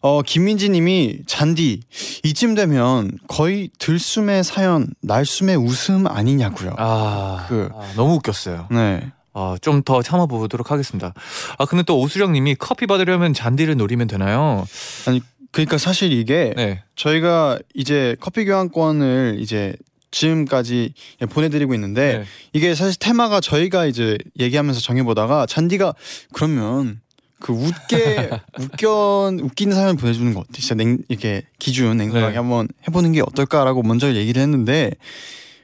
[SPEAKER 2] 어 김민지님이 잔디 이쯤 되면 거의 들숨의 사연 날숨의 웃음 아니냐고요.
[SPEAKER 3] 아,
[SPEAKER 2] 그-
[SPEAKER 3] 아, 너무 웃겼어요.
[SPEAKER 2] 네.
[SPEAKER 3] 아, 좀더 참아보도록 하겠습니다. 아 근데 또 오수령님이 커피 받으려면 잔디를 노리면 되나요?
[SPEAKER 2] 그러니까 사실 이게
[SPEAKER 3] 네.
[SPEAKER 2] 저희가 이제 커피 교환권을 이제 지금까지 보내드리고 있는데
[SPEAKER 3] 네.
[SPEAKER 2] 이게 사실 테마가 저희가 이제 얘기하면서 정해보다가 잔디가 그러면 그 웃게 웃겨 웃기는 사연 보내주는 거 어때? 진짜 냉 이렇게 기준 냉정하게
[SPEAKER 3] 네.
[SPEAKER 2] 한번 해보는 게 어떨까라고 먼저 얘기를 했는데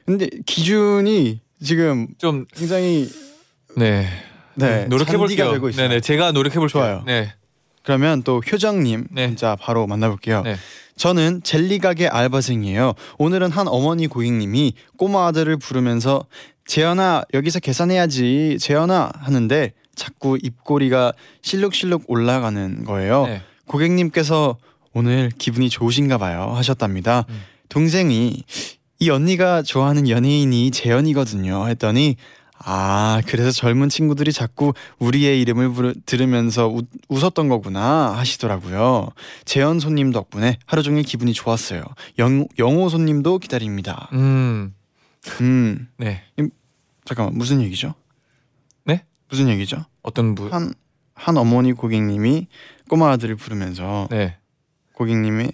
[SPEAKER 2] 근데 기준이 지금
[SPEAKER 3] 좀
[SPEAKER 2] 굉장히
[SPEAKER 3] 네.
[SPEAKER 2] 네
[SPEAKER 3] 노력해
[SPEAKER 2] 볼게요.
[SPEAKER 3] 네네. 제가 노력해 볼게요.
[SPEAKER 2] 좋아요.
[SPEAKER 3] 네.
[SPEAKER 2] 그러면 또 효정님
[SPEAKER 3] 네.
[SPEAKER 2] 진짜 바로 만나볼게요.
[SPEAKER 3] 네.
[SPEAKER 2] 저는 젤리 가게 알바생이에요. 오늘은 한 어머니 고객님이 꼬마 아들을 부르면서 재현아 여기서 계산해야지 재현아 하는데 자꾸 입꼬리가 실룩실룩 올라가는 거예요.
[SPEAKER 3] 네.
[SPEAKER 2] 고객님께서 오늘 기분이 좋으신가 봐요 하셨답니다.
[SPEAKER 3] 음.
[SPEAKER 2] 동생이 이 언니가 좋아하는 연예인이 재현이거든요 했더니 아 그래서 젊은 친구들이 자꾸 우리의 이름을 부르, 들으면서 웃, 웃었던 거구나 하시더라고요. 재현 손님 덕분에 하루 종일 기분이 좋았어요. 영, 영호 손님도 기다립니다.
[SPEAKER 3] 음.
[SPEAKER 2] 음
[SPEAKER 3] 네.
[SPEAKER 2] 잠깐만 무슨 얘기죠?
[SPEAKER 3] 네?
[SPEAKER 2] 무슨 얘기죠?
[SPEAKER 3] 어떤 분?
[SPEAKER 2] 한 한 어머니 고객님이 꼬마 아들을 부르면서
[SPEAKER 3] 네.
[SPEAKER 2] 고객님이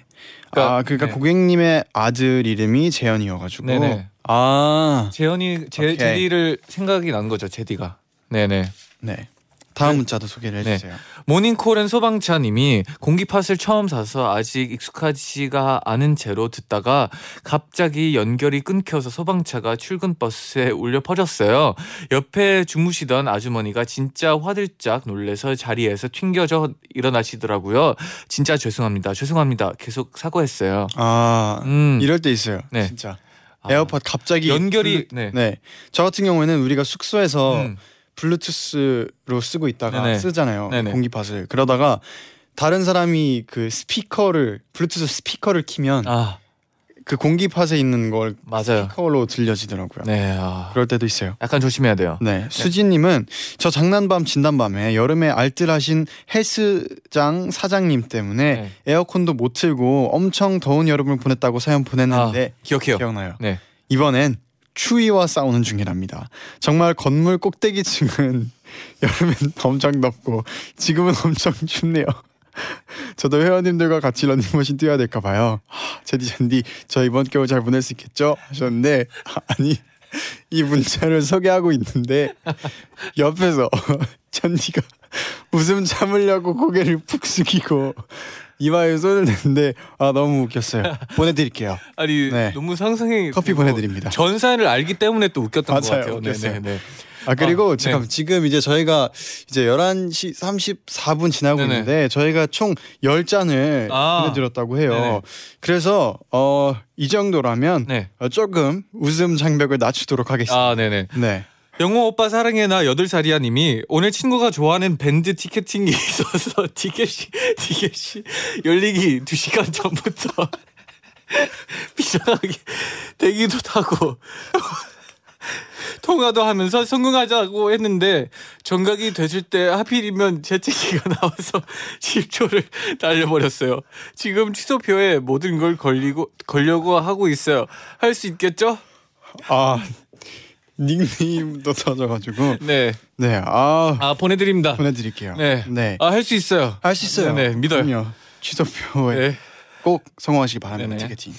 [SPEAKER 3] 그러니까,
[SPEAKER 2] 아 그러니까
[SPEAKER 3] 네.
[SPEAKER 2] 고객님의 아들 이름이 재현이어가지고
[SPEAKER 3] 네네.
[SPEAKER 2] 아
[SPEAKER 3] 재현이 제. 제디를 생각이 난 거죠. 제디가. 네네.
[SPEAKER 2] 네. 다음 문자도 소개를
[SPEAKER 3] 네.
[SPEAKER 2] 해주세요.
[SPEAKER 3] 모닝콜은 소방차님이 공기팟을 처음 사서 아직 익숙하지가 않은 채로 듣다가 갑자기 연결이 끊겨서 소방차가 출근 버스에 울려 퍼졌어요. 옆에 주무시던 아주머니가 진짜 화들짝 놀래서 자리에서 튕겨져 일어나시더라고요. 진짜 죄송합니다. 죄송합니다. 계속 사과했어요.
[SPEAKER 2] 아
[SPEAKER 3] 음,
[SPEAKER 2] 이럴 때 있어요.
[SPEAKER 3] 네.
[SPEAKER 2] 진짜
[SPEAKER 3] 아,
[SPEAKER 2] 에어팟 갑자기
[SPEAKER 3] 연결이 네.
[SPEAKER 2] 네. 저 같은 경우에는 우리가 숙소에서
[SPEAKER 3] 음,
[SPEAKER 2] 블루투스로 쓰고 있다가
[SPEAKER 3] 네네.
[SPEAKER 2] 쓰잖아요.
[SPEAKER 3] 네네.
[SPEAKER 2] 공기팟을 그러다가 다른 사람이 그 스피커를 블루투스 스피커를 키면
[SPEAKER 3] 아
[SPEAKER 2] 그 공기팟에 있는 걸
[SPEAKER 3] 맞아요.
[SPEAKER 2] 스피커로 들려지더라고요.
[SPEAKER 3] 네. 아,
[SPEAKER 2] 그럴 때도 있어요.
[SPEAKER 3] 약간 조심해야 돼요.
[SPEAKER 2] 네, 수진님은 저 장난밤 진단밤에 여름에 알뜰하신 헬스장 사장님 때문에
[SPEAKER 3] 네.
[SPEAKER 2] 에어컨도 못 틀고 엄청 더운 여름을 보냈다고 사연 보냈는데
[SPEAKER 3] 아, 기억해요.
[SPEAKER 2] 기억나요.
[SPEAKER 3] 네.
[SPEAKER 2] 이번엔 추위와 싸우는 중이랍니다. 정말 건물 꼭대기층은 [LAUGHS] 여름엔 엄청 덥고 지금은 엄청 춥네요. [LAUGHS] 저도 회원님들과 같이 런닝머신 뛰어야 될까 봐요. 하, 제디 잔디 저 이번 겨울 잘 보낼 수 있겠죠? 하셨는데 [LAUGHS] 아니 이 문자를 소개하고 있는데 옆에서 잔디가 웃음 참으려고 고개를 푹 숙이고 이마에 손을 댔는데 아 너무 웃겼어요. 보내드릴게요. [LAUGHS]
[SPEAKER 3] 아니
[SPEAKER 2] 네.
[SPEAKER 3] 너무 상상이
[SPEAKER 2] 커피 보내드립니다.
[SPEAKER 3] 전사를 알기 때문에 또 웃겼던 것
[SPEAKER 2] 맞아요,
[SPEAKER 3] 같아요. 네, 네, 네.
[SPEAKER 2] 아 그리고
[SPEAKER 3] 아,
[SPEAKER 2] 잠깐
[SPEAKER 3] 네.
[SPEAKER 2] 지금 이제 저희가 이제 11시 34분 지나고
[SPEAKER 3] 네네.
[SPEAKER 2] 있는데 저희가 총 10잔을
[SPEAKER 3] 아.
[SPEAKER 2] 보내드렸다고 해요.
[SPEAKER 3] 네네.
[SPEAKER 2] 그래서 어, 이 정도라면
[SPEAKER 3] 네.
[SPEAKER 2] 어, 조금 웃음 장벽을 낮추도록 하겠습니다.
[SPEAKER 3] 아, 네네.
[SPEAKER 2] 네.
[SPEAKER 3] 영호 오빠 사랑해 나 8살이야 님이 오늘 친구가 좋아하는 밴드 티켓팅이 [LAUGHS] 있어서 티켓이 티켓이 열리기 2 시간 전부터 [LAUGHS] 비상하게 대기도 타고 통화도 하면서 성공하자고 했는데 정각이 됐을 때 하필이면 재채기가 나와서 [LAUGHS] 10초를 날려버렸어요. 지금 취소표에 모든 걸 걸리고 걸려고 하고 있어요. 할 수 있겠죠?
[SPEAKER 2] 아 닉네임도 [LAUGHS] 터져가지고
[SPEAKER 3] 네.
[SPEAKER 2] 네. 아
[SPEAKER 3] 아 보내드립니다.
[SPEAKER 2] 보내드릴게요.
[SPEAKER 3] 네.
[SPEAKER 2] 네.
[SPEAKER 3] 아 할 수 있어요.
[SPEAKER 2] 할 수 있어요.
[SPEAKER 3] 네, 네, 믿어요.
[SPEAKER 2] 그럼요. 취소표에
[SPEAKER 3] 네.
[SPEAKER 2] 꼭 성공하시기 바랍니다.
[SPEAKER 3] 네네.
[SPEAKER 2] 티켓팅.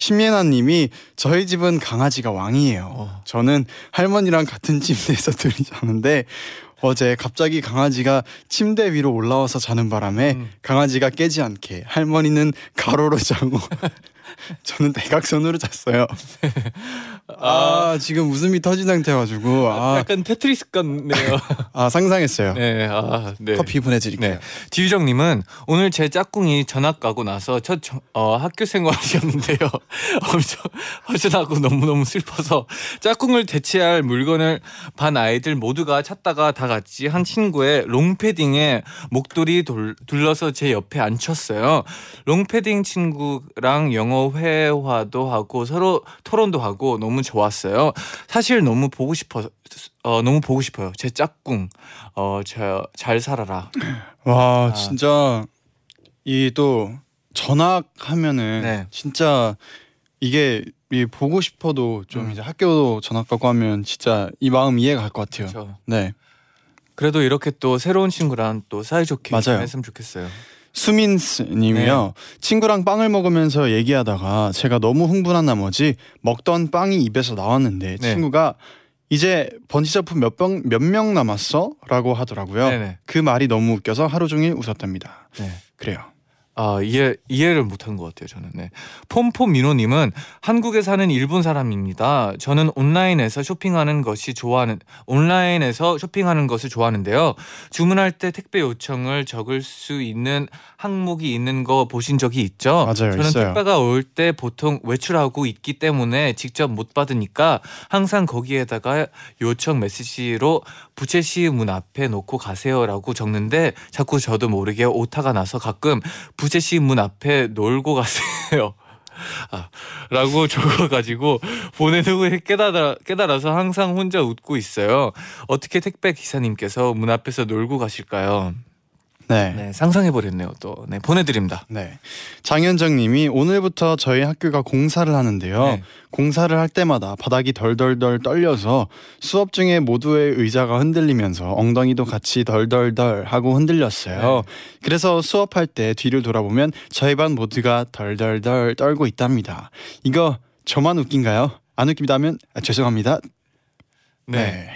[SPEAKER 2] 신예나님이 저희 집은 강아지가 왕이에요.
[SPEAKER 3] 어.
[SPEAKER 2] 저는 할머니랑 같은 침대에서 [LAUGHS] 둘이 자는데 어제 갑자기 강아지가 침대 위로 올라와서 자는 바람에
[SPEAKER 3] 음.
[SPEAKER 2] 강아지가 깨지 않게 할머니는 가로로 자고 [LAUGHS] 저는 대각선으로 잤어요. 아, 지금 웃음이 터진 상태여가지고 아,
[SPEAKER 3] 약간 테트리스 같네요.
[SPEAKER 2] 아 상상했어요.
[SPEAKER 3] 네, 아, 네.
[SPEAKER 2] 커피 보내드릴게요.
[SPEAKER 3] 네. 지유정님은 오늘 제 짝꿍이 전학 가고 나서 첫 저- 어, 학교 생활이었는데요. [LAUGHS] 엄청 허전하고 너무 너무 슬퍼서 짝꿍을 대체할 물건을 반 아이들 모두가 찾다가 다 같이 한 친구의 롱패딩에 목도리 돌, 둘러서 제 옆에 앉혔어요. 롱패딩 친구랑 영어 회화도 하고 서로 토론도 하고 너무 좋았어요. 사실 너무 보고 싶어 어, 너무 보고 싶어요. 제 짝꿍 어, 저 잘 살아라.
[SPEAKER 2] 와
[SPEAKER 3] 아.
[SPEAKER 2] 진짜 이 또 전학하면은
[SPEAKER 3] 네.
[SPEAKER 2] 진짜 이게 이 보고 싶어도 좀
[SPEAKER 3] 음.
[SPEAKER 2] 이제 학교도 전학 가고 하면 진짜 이 마음 이해가 갈 것 같아요.
[SPEAKER 3] 그렇죠.
[SPEAKER 2] 네.
[SPEAKER 3] 그래도 이렇게 또 새로운 친구랑 또 사이좋게
[SPEAKER 2] 맞아요.
[SPEAKER 3] 지냈으면 좋겠어요.
[SPEAKER 2] 수민스 님이요.
[SPEAKER 3] 네.
[SPEAKER 2] 친구랑 빵을 먹으면서 얘기하다가 제가 너무 흥분한 나머지 먹던 빵이 입에서 나왔는데
[SPEAKER 3] 네.
[SPEAKER 2] 친구가 이제 번지 점프 몇명 몇 명 남았어? 라고 하더라고요.
[SPEAKER 3] 네네.
[SPEAKER 2] 그 말이 너무 웃겨서 하루 종일 웃었답니다.
[SPEAKER 3] 네.
[SPEAKER 2] 그래요.
[SPEAKER 3] 아 이해 이해를 못한 것 같아요 저는. 네. 폼폼 민호님은 한국에 사는 일본 사람입니다. 저는 온라인에서 쇼핑하는 것이 좋아하는 온라인에서 쇼핑하는 것을 좋아하는데요. 주문할 때 택배 요청을 적을 수 있는 항목이 있는 거 보신 적이 있죠?
[SPEAKER 2] 맞아요,
[SPEAKER 3] 저는
[SPEAKER 2] 있어요.
[SPEAKER 3] 택배가 올 때 보통 외출하고 있기 때문에 직접 못 받으니까 항상 거기에다가 요청 메시지로 부채 시 문 앞에 놓고 가세요라고 적는데 자꾸 저도 모르게 오타가 나서 가끔 부채 시 문 앞에 놀고 가세요. [LAUGHS] 아, 라고 적어가지고 보낸 후에 깨달아, 깨달아서 항상 혼자 웃고 있어요. 어떻게 택배 기사님께서 문 앞에서 놀고 가실까요?
[SPEAKER 2] 네.
[SPEAKER 3] 네, 상상해버렸네요, 또. 네, 보내드립니다.
[SPEAKER 2] 네. 장현정 님이 오늘부터 저희 학교가 공사를 하는데요.
[SPEAKER 3] 네.
[SPEAKER 2] 공사를 할 때마다 바닥이 덜덜덜 떨려서 수업 중에 모두의 의자가 흔들리면서 엉덩이도 같이 덜덜덜 하고 흔들렸어요.
[SPEAKER 3] 네.
[SPEAKER 2] 그래서 수업할 때 뒤를 돌아보면 저희 반 모두가 덜덜덜 떨고 있답니다. 이거 저만 웃긴가요? 안 웃긴다면 아, 죄송합니다.
[SPEAKER 3] 네.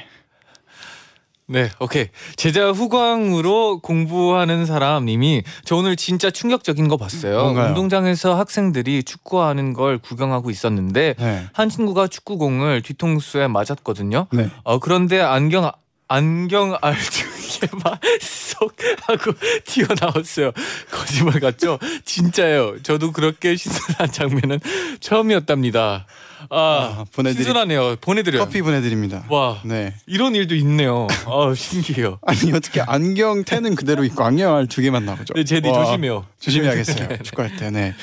[SPEAKER 3] 네, 오케이. 제자 후광으로 공부하는 사람님이 저 오늘 진짜 충격적인 거 봤어요.
[SPEAKER 2] 뭔가요?
[SPEAKER 3] 운동장에서 학생들이 축구하는 걸 구경하고 있었는데
[SPEAKER 2] 네.
[SPEAKER 3] 한 친구가 축구공을 뒤통수에 맞았거든요.
[SPEAKER 2] 네.
[SPEAKER 3] 어 그런데 안경 안경 알중에 막쏙 하고 튀어나왔어요. 거짓말 같죠? 진짜예요. 저도 그렇게 신선한 장면은 처음이었답니다. 아,
[SPEAKER 2] 아, 보내드리
[SPEAKER 3] 신선하네요. 보내드려요.
[SPEAKER 2] 커피 보내드립니다.
[SPEAKER 3] 와
[SPEAKER 2] 네.
[SPEAKER 3] 이런 일도 있네요. 아 신기해요. [LAUGHS]
[SPEAKER 2] 아니 어떻게 안경 태는 그대로 있고 안경알 두 개만 나오죠?
[SPEAKER 3] 네, 제디
[SPEAKER 2] 와,
[SPEAKER 3] 조심해요.
[SPEAKER 2] 조심해야겠어요. 축구할 때. 네.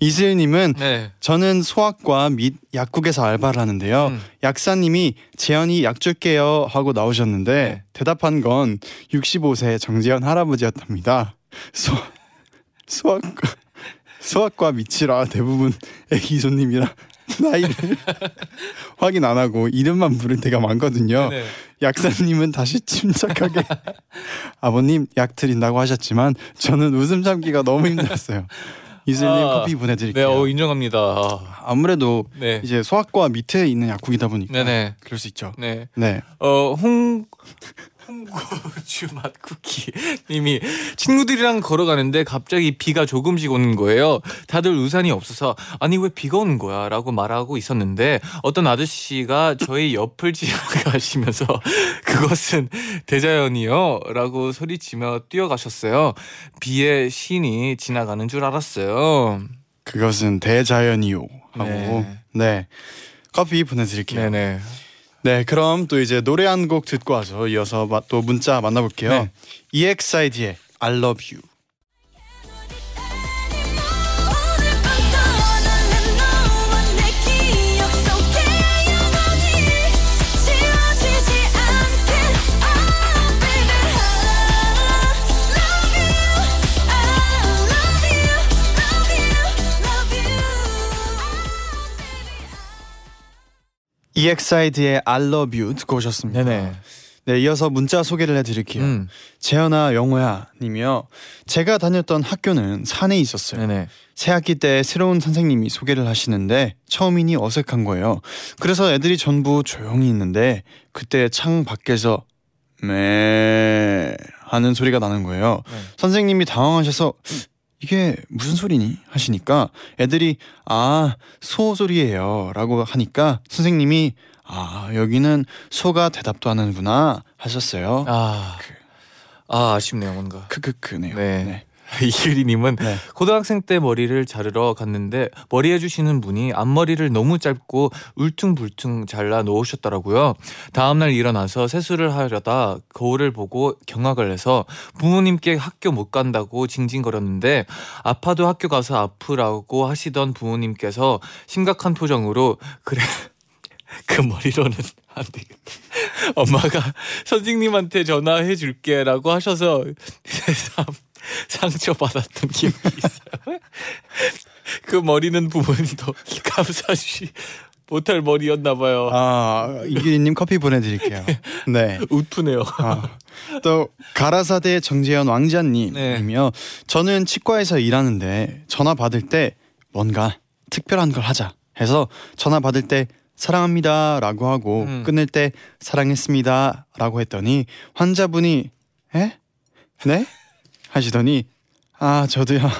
[SPEAKER 2] 이슬님은
[SPEAKER 3] 네.
[SPEAKER 2] 저는 소아과 및 약국에서 알바를 하는데요.
[SPEAKER 3] 음.
[SPEAKER 2] 약사님이 재현이 약 줄게요 하고 나오셨는데
[SPEAKER 3] 네.
[SPEAKER 2] 대답한 건 65세 정재현 할아버지였답니다. 소 소아과 소아과 밑이라 대부분 애기 손님이라 [LAUGHS] 나이를 [LAUGHS] 확인 안 하고 이름만 부를 때가 많거든요.
[SPEAKER 3] 네.
[SPEAKER 2] 약사님은 다시 침착하게 [LAUGHS] 아버님 약 드린다고 하셨지만 저는 웃음 참기가 너무 힘들었어요. 이슬님
[SPEAKER 3] 아,
[SPEAKER 2] 커피
[SPEAKER 3] 네,
[SPEAKER 2] 보내드릴게요.
[SPEAKER 3] 어, 인정합니다. 아,
[SPEAKER 2] 아무래도
[SPEAKER 3] 네.
[SPEAKER 2] 이제 소아과 밑에 있는 약국이다 보니까
[SPEAKER 3] 네네.
[SPEAKER 2] 그럴 수 있죠.
[SPEAKER 3] 네.
[SPEAKER 2] 네.
[SPEAKER 3] 어, 홍, 홍고추 맛 쿠키 님이 친구들이랑 걸어가는데 갑자기 비가 조금씩 오는 거예요. 다들 우산이 없어서 아니 왜 비가 오는 거야 라고 말하고 있었는데 어떤 아저씨가 저희 옆을 지나가시면서 [LAUGHS] 그것은 대자연이요 라고 소리치며 뛰어가셨어요. 비에 신이 지나가는 줄 알았어요.
[SPEAKER 2] 그것은 대자연이요 하고 네.
[SPEAKER 3] 네.
[SPEAKER 2] 커피 보내드릴게요. 네.
[SPEAKER 3] 네 네.
[SPEAKER 2] 그럼 또 이제 노래 한 곡 듣고 와서 이어서 마- 또 문자 만나볼게요.
[SPEAKER 3] 네.
[SPEAKER 2] EXID의 I Love You. EXID의 I Love You 듣고 오셨습니다.
[SPEAKER 3] 네네.
[SPEAKER 2] 네, 이어서 문자 소개를 해드릴게요.
[SPEAKER 3] 음.
[SPEAKER 2] 재현아 영호야 님이요. 제가 다녔던 학교는 산에 있었어요.
[SPEAKER 3] 네네.
[SPEAKER 2] 새학기 때 새로운 선생님이 소개를 하시는데 처음이니 어색한 거예요. 그래서 애들이 전부 조용히 있는데 그때 창 밖에서 매 하는 소리가 나는 거예요.
[SPEAKER 3] 네.
[SPEAKER 2] 선생님이 당황하셔서 이게 무슨 소리니 하시니까 애들이 아 소 소리예요 라고 하니까 선생님이 아 여기는 소가 대답도 하는구나 하셨어요.
[SPEAKER 3] 아, 아 아쉽네요 뭔가.
[SPEAKER 2] 크크크네요.
[SPEAKER 3] 네. [LAUGHS] 이유리님은
[SPEAKER 2] 네.
[SPEAKER 3] 고등학생 때 머리를 자르러 갔는데 머리 해주시는 분이 앞머리를 너무 짧고 울퉁불퉁 잘라 놓으셨더라고요. 다음날 일어나서 세수를 하려다 거울을 보고 경악을 해서 부모님께 학교 못 간다고 징징거렸는데 아파도 학교 가서 아프라고 하시던 부모님께서 심각한 표정으로 그래 [LAUGHS] 그 머리로는 안 되겠다. 엄마가 선생님한테 전화해 줄게라고 하셔서 [LAUGHS] [LAUGHS] 상처받았던 기억이 있어요. [LAUGHS] 그 머리는 부모님도 [LAUGHS] 감사시 못할 머리였나 봐요.
[SPEAKER 2] 아 이규리님 커피 보내드릴게요. 네.
[SPEAKER 3] 웃프네요.
[SPEAKER 2] 아, 또 가라사대 정재현 왕자님이며 저는 치과에서 일하는데 전화 받을 때 뭔가 특별한 걸 하자 해서 전화 받을 때 사랑합니다라고 하고
[SPEAKER 3] 음.
[SPEAKER 2] 끝낼 때 사랑했습니다라고 했더니 환자분이 에? 네? 하시더니 아 저도요 [LAUGHS]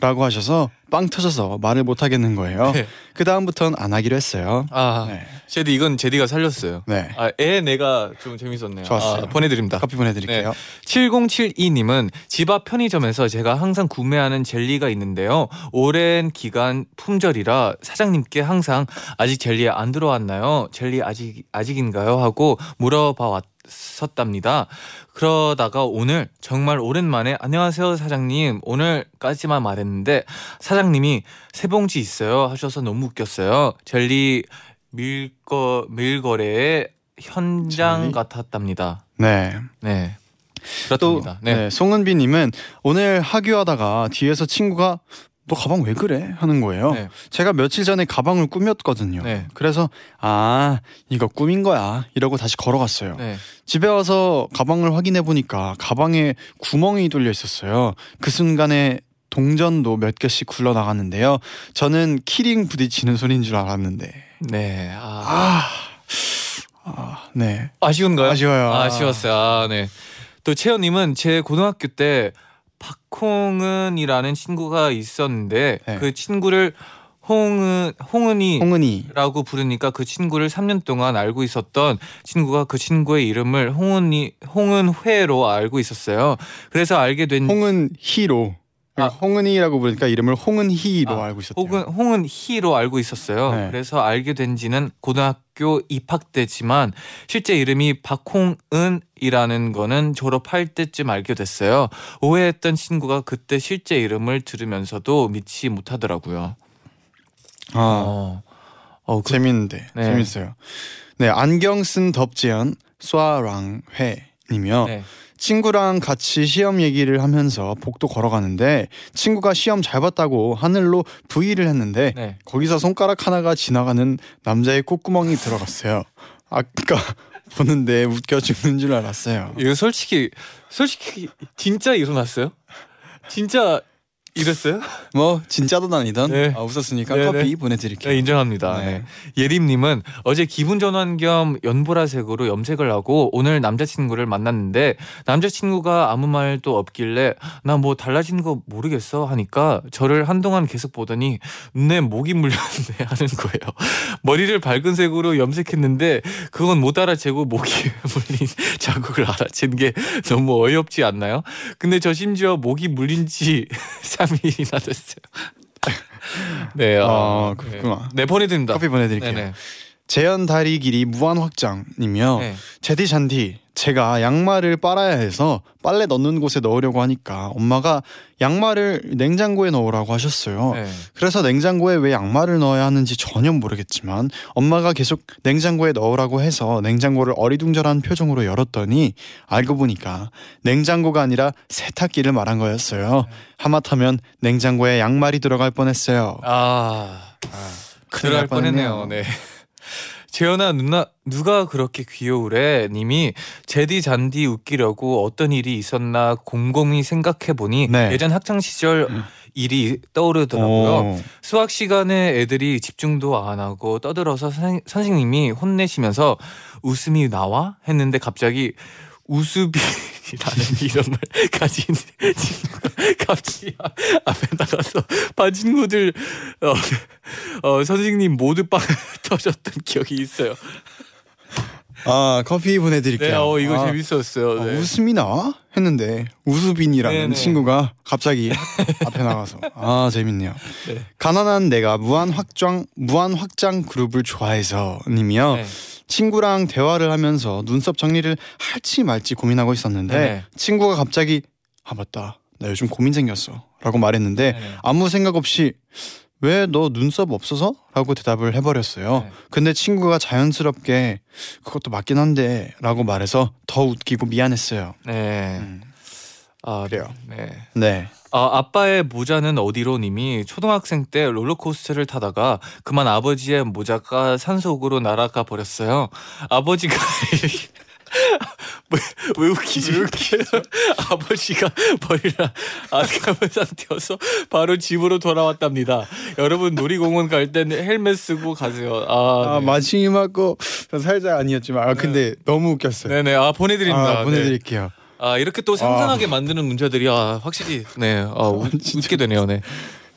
[SPEAKER 2] 라고 하셔서 빵 터져서 말을 못 하겠는 거예요.
[SPEAKER 3] 네.
[SPEAKER 2] 그 다음부터는 안 하기로 했어요.
[SPEAKER 3] 아,
[SPEAKER 2] 네.
[SPEAKER 3] 제디 이건 제디가 살렸어요.
[SPEAKER 2] 네.
[SPEAKER 3] 아, 애 내가 좀 재밌었네요.
[SPEAKER 2] 좋았어요.
[SPEAKER 3] 아, 보내드립니다.
[SPEAKER 2] 커피 보내드릴게요.
[SPEAKER 3] 7072님은 집 앞 편의점에서 제가 항상 구매하는 jel리가 있는데요. 오랜 기간 품절이라 사장님께 항상 아직 젤리 안 들어왔나요? 젤리 아직 아직인가요? 하고 물어봐 왔 었답니다. 그러다가 오늘 정말 오랜만에 안녕하세요 사장님 오늘까지만 말했는데 사장님이 세 봉지 있어요 하셔서 너무 웃겼어요. 젤리 밀거 밀거래의 현장
[SPEAKER 2] 젤리?
[SPEAKER 3] 같았답니다.
[SPEAKER 2] 네.
[SPEAKER 3] 네.
[SPEAKER 2] 또
[SPEAKER 3] 그렇답니다.
[SPEAKER 2] 네.
[SPEAKER 3] 네.
[SPEAKER 2] 송은비님은 오늘 하교하다가 뒤에서 친구가 너 가방 왜 그래 하는 거예요.
[SPEAKER 3] 네.
[SPEAKER 2] 제가 며칠 전에 가방을 꾸몄거든요.
[SPEAKER 3] 네.
[SPEAKER 2] 그래서 아 이거 꾸민 거야 이러고 다시 걸어갔어요.
[SPEAKER 3] 네.
[SPEAKER 2] 집에 와서 가방을 확인해 보니까 가방에 구멍이 뚫려 있었어요. 그 순간에 동전도 몇 개씩 굴러 나갔는데요. 저는 키링 부딪히는 소리인 줄 알았는데
[SPEAKER 3] 네. 아,
[SPEAKER 2] 아, 아 네.
[SPEAKER 3] 아쉬운가요?
[SPEAKER 2] 아쉬워요.
[SPEAKER 3] 아쉬웠어요. 아, 네. 또 채연님은 제 고등학교 때 박홍은이라는 친구가 있었는데
[SPEAKER 2] 네.
[SPEAKER 3] 그 친구를 홍은 홍은이
[SPEAKER 2] 홍은이
[SPEAKER 3] 라고 부르니까 그 친구를 3년 동안 알고 있었던 친구가 그 친구의 이름을 홍은이 홍은회로 알고 있었어요. 그래서 알게 된
[SPEAKER 2] 홍은 희로
[SPEAKER 3] 아.
[SPEAKER 2] 홍은이라고 부르니까 이름을 홍은희로
[SPEAKER 3] 아,
[SPEAKER 2] 알고 있었대요.
[SPEAKER 3] 혹은 홍은희로 알고 있었어요.
[SPEAKER 2] 네.
[SPEAKER 3] 그래서 알게 된 지는 고등학교 입학 때지만 실제 이름이 박홍은이라는 거는 졸업할 때쯤 알게 됐어요. 오해했던 친구가 그때 실제 이름을 들으면서도 믿지 못하더라고요.
[SPEAKER 2] 아
[SPEAKER 3] 어, 어, 그,
[SPEAKER 2] 재밌는데
[SPEAKER 3] 네.
[SPEAKER 2] 재밌어요. 네 안경 쓴 덥지연 쏴랑회님이요.
[SPEAKER 3] 네.
[SPEAKER 2] 친구랑 같이 시험 얘기를 하면서 복도 걸어가는데 친구가 시험 잘 봤다고 하늘로 V를 했는데
[SPEAKER 3] 네.
[SPEAKER 2] 거기서 손가락 하나가 지나가는 남자의 콧구멍이 들어갔어요. 아까 [LAUGHS] 보는데 웃겨 죽는 줄 알았어요.
[SPEAKER 3] 이거 솔직히 솔직히 진짜 일어났어요? 진짜 이랬어요?
[SPEAKER 2] 뭐 진짜든 아니든
[SPEAKER 3] 네.
[SPEAKER 2] 아, 웃었으니까
[SPEAKER 3] 네,
[SPEAKER 2] 커피
[SPEAKER 3] 네.
[SPEAKER 2] 보내드릴게요.
[SPEAKER 3] 네, 인정합니다.
[SPEAKER 2] 네.
[SPEAKER 3] 네. 예림님은 어제 기분 전환 겸 연보라색으로 염색을 하고 오늘 남자친구를 만났는데 남자친구가 아무 말도 없길래 나 뭐 달라진 거 모르겠어 하니까 저를 한동안 계속 보더니 내 목이 물렸네 [LAUGHS] 하는 거예요. 머리를 밝은 색으로 염색했는데 그건 못 알아채고 목이 [LAUGHS] 물린 자국을 알아챈 게 너무 어이없지 않나요? 근데 저 심지어 목이 물린 지 [LAUGHS] 3일이나 됐어요. [LAUGHS] 네,
[SPEAKER 2] 아,
[SPEAKER 3] 아,
[SPEAKER 2] 그렇구나.
[SPEAKER 3] 네, 네 보내드립니다.
[SPEAKER 2] 커피 보내드릴게요.
[SPEAKER 3] 네네.
[SPEAKER 2] 재현 다리 길이 무한 확장님이요.
[SPEAKER 3] 네.
[SPEAKER 2] 제디 잔디 제가 양말을 빨아야 해서 빨래 넣는 곳에 넣으려고 하니까 엄마가 양말을 냉장고에 넣으라고 하셨어요.
[SPEAKER 3] 네.
[SPEAKER 2] 그래서 냉장고에 왜 양말을 넣어야 하는지 전혀 모르겠지만 엄마가 계속 냉장고에 넣으라고 해서 냉장고를 어리둥절한 표정으로 열었더니 알고 보니까 냉장고가 아니라 세탁기를 말한 거였어요. 하마터면 냉장고에 양말이 들어갈 뻔했어요.
[SPEAKER 3] 아,
[SPEAKER 2] 큰일
[SPEAKER 3] 그럴
[SPEAKER 2] 날. 뻔했네요.
[SPEAKER 3] 네. 재현아 누나 누가 그렇게 귀여우래 님이 제디 잔디 웃기려고 어떤 일이 있었나 곰곰이 생각해 보니
[SPEAKER 2] 네.
[SPEAKER 3] 예전 학창 시절 일이 떠오르더라고요.
[SPEAKER 2] 오.
[SPEAKER 3] 수학 시간에 애들이 집중도 안 하고 떠들어서 선- 선생님이 혼내시면서 웃음이 나와 했는데 갑자기 우수비라는 [LAUGHS] 이름을 [LAUGHS] 가진 친구가 갑자기 앞에 나가서 반 친구들 어, 어, 선생님 모두 빵 [LAUGHS] 터졌던 기억이 있어요.
[SPEAKER 2] 아 커피 보내드릴게요.
[SPEAKER 3] 네, 어 이거
[SPEAKER 2] 아,
[SPEAKER 3] 재밌었어요.
[SPEAKER 2] 어,
[SPEAKER 3] 네.
[SPEAKER 2] 웃음이 나와 했는데 우수빈이라는
[SPEAKER 3] 네네.
[SPEAKER 2] 친구가 갑자기 앞에 나가서 아 재밌네요.
[SPEAKER 3] 네.
[SPEAKER 2] 가난한 내가 무한 확장 무한 확장 그룹을 좋아해서님이요.
[SPEAKER 3] 네.
[SPEAKER 2] 친구랑 대화를 하면서 눈썹 정리를 할지 말지 고민하고 있었는데
[SPEAKER 3] 네네.
[SPEAKER 2] 친구가 갑자기 아 맞다 나 요즘 고민 생겼어 라고 말했는데
[SPEAKER 3] 네네.
[SPEAKER 2] 아무 생각 없이 왜 너 눈썹 없어서? 라고 대답을 해버렸어요.
[SPEAKER 3] 네.
[SPEAKER 2] 근데 친구가 자연스럽게 그것도 맞긴 한데 라고 말해서 더 웃기고 미안했어요.
[SPEAKER 3] 네.
[SPEAKER 2] 음,
[SPEAKER 3] 아,
[SPEAKER 2] 그래요.
[SPEAKER 3] 네.
[SPEAKER 2] 네.
[SPEAKER 3] 아, 아빠의 모자는 어디로 님이 초등학생 때 롤러코스터를 타다가 그만 아버지의 모자가 산속으로 날아가 버렸어요. 아버지가 [LAUGHS] [LAUGHS] 왜, 왜 웃기지? [LAUGHS] 아버지가 버리라 아까운 상태여서 바로 집으로 돌아왔답니다. 여러분 놀이공원 갈 때는 헬멧 쓰고 가세요. 아,
[SPEAKER 2] 아,
[SPEAKER 3] 네.
[SPEAKER 2] 마지막고 살짝 아니었지만 아 근데 너무 웃겼어요.
[SPEAKER 3] 네네 아 보내드립니다.
[SPEAKER 2] 아, 보내드릴게요.
[SPEAKER 3] 아 이렇게 또 상상하게 만드는 문제들이 아, 확실히 네 아, 웃, [LAUGHS] 웃게 되네요. 네.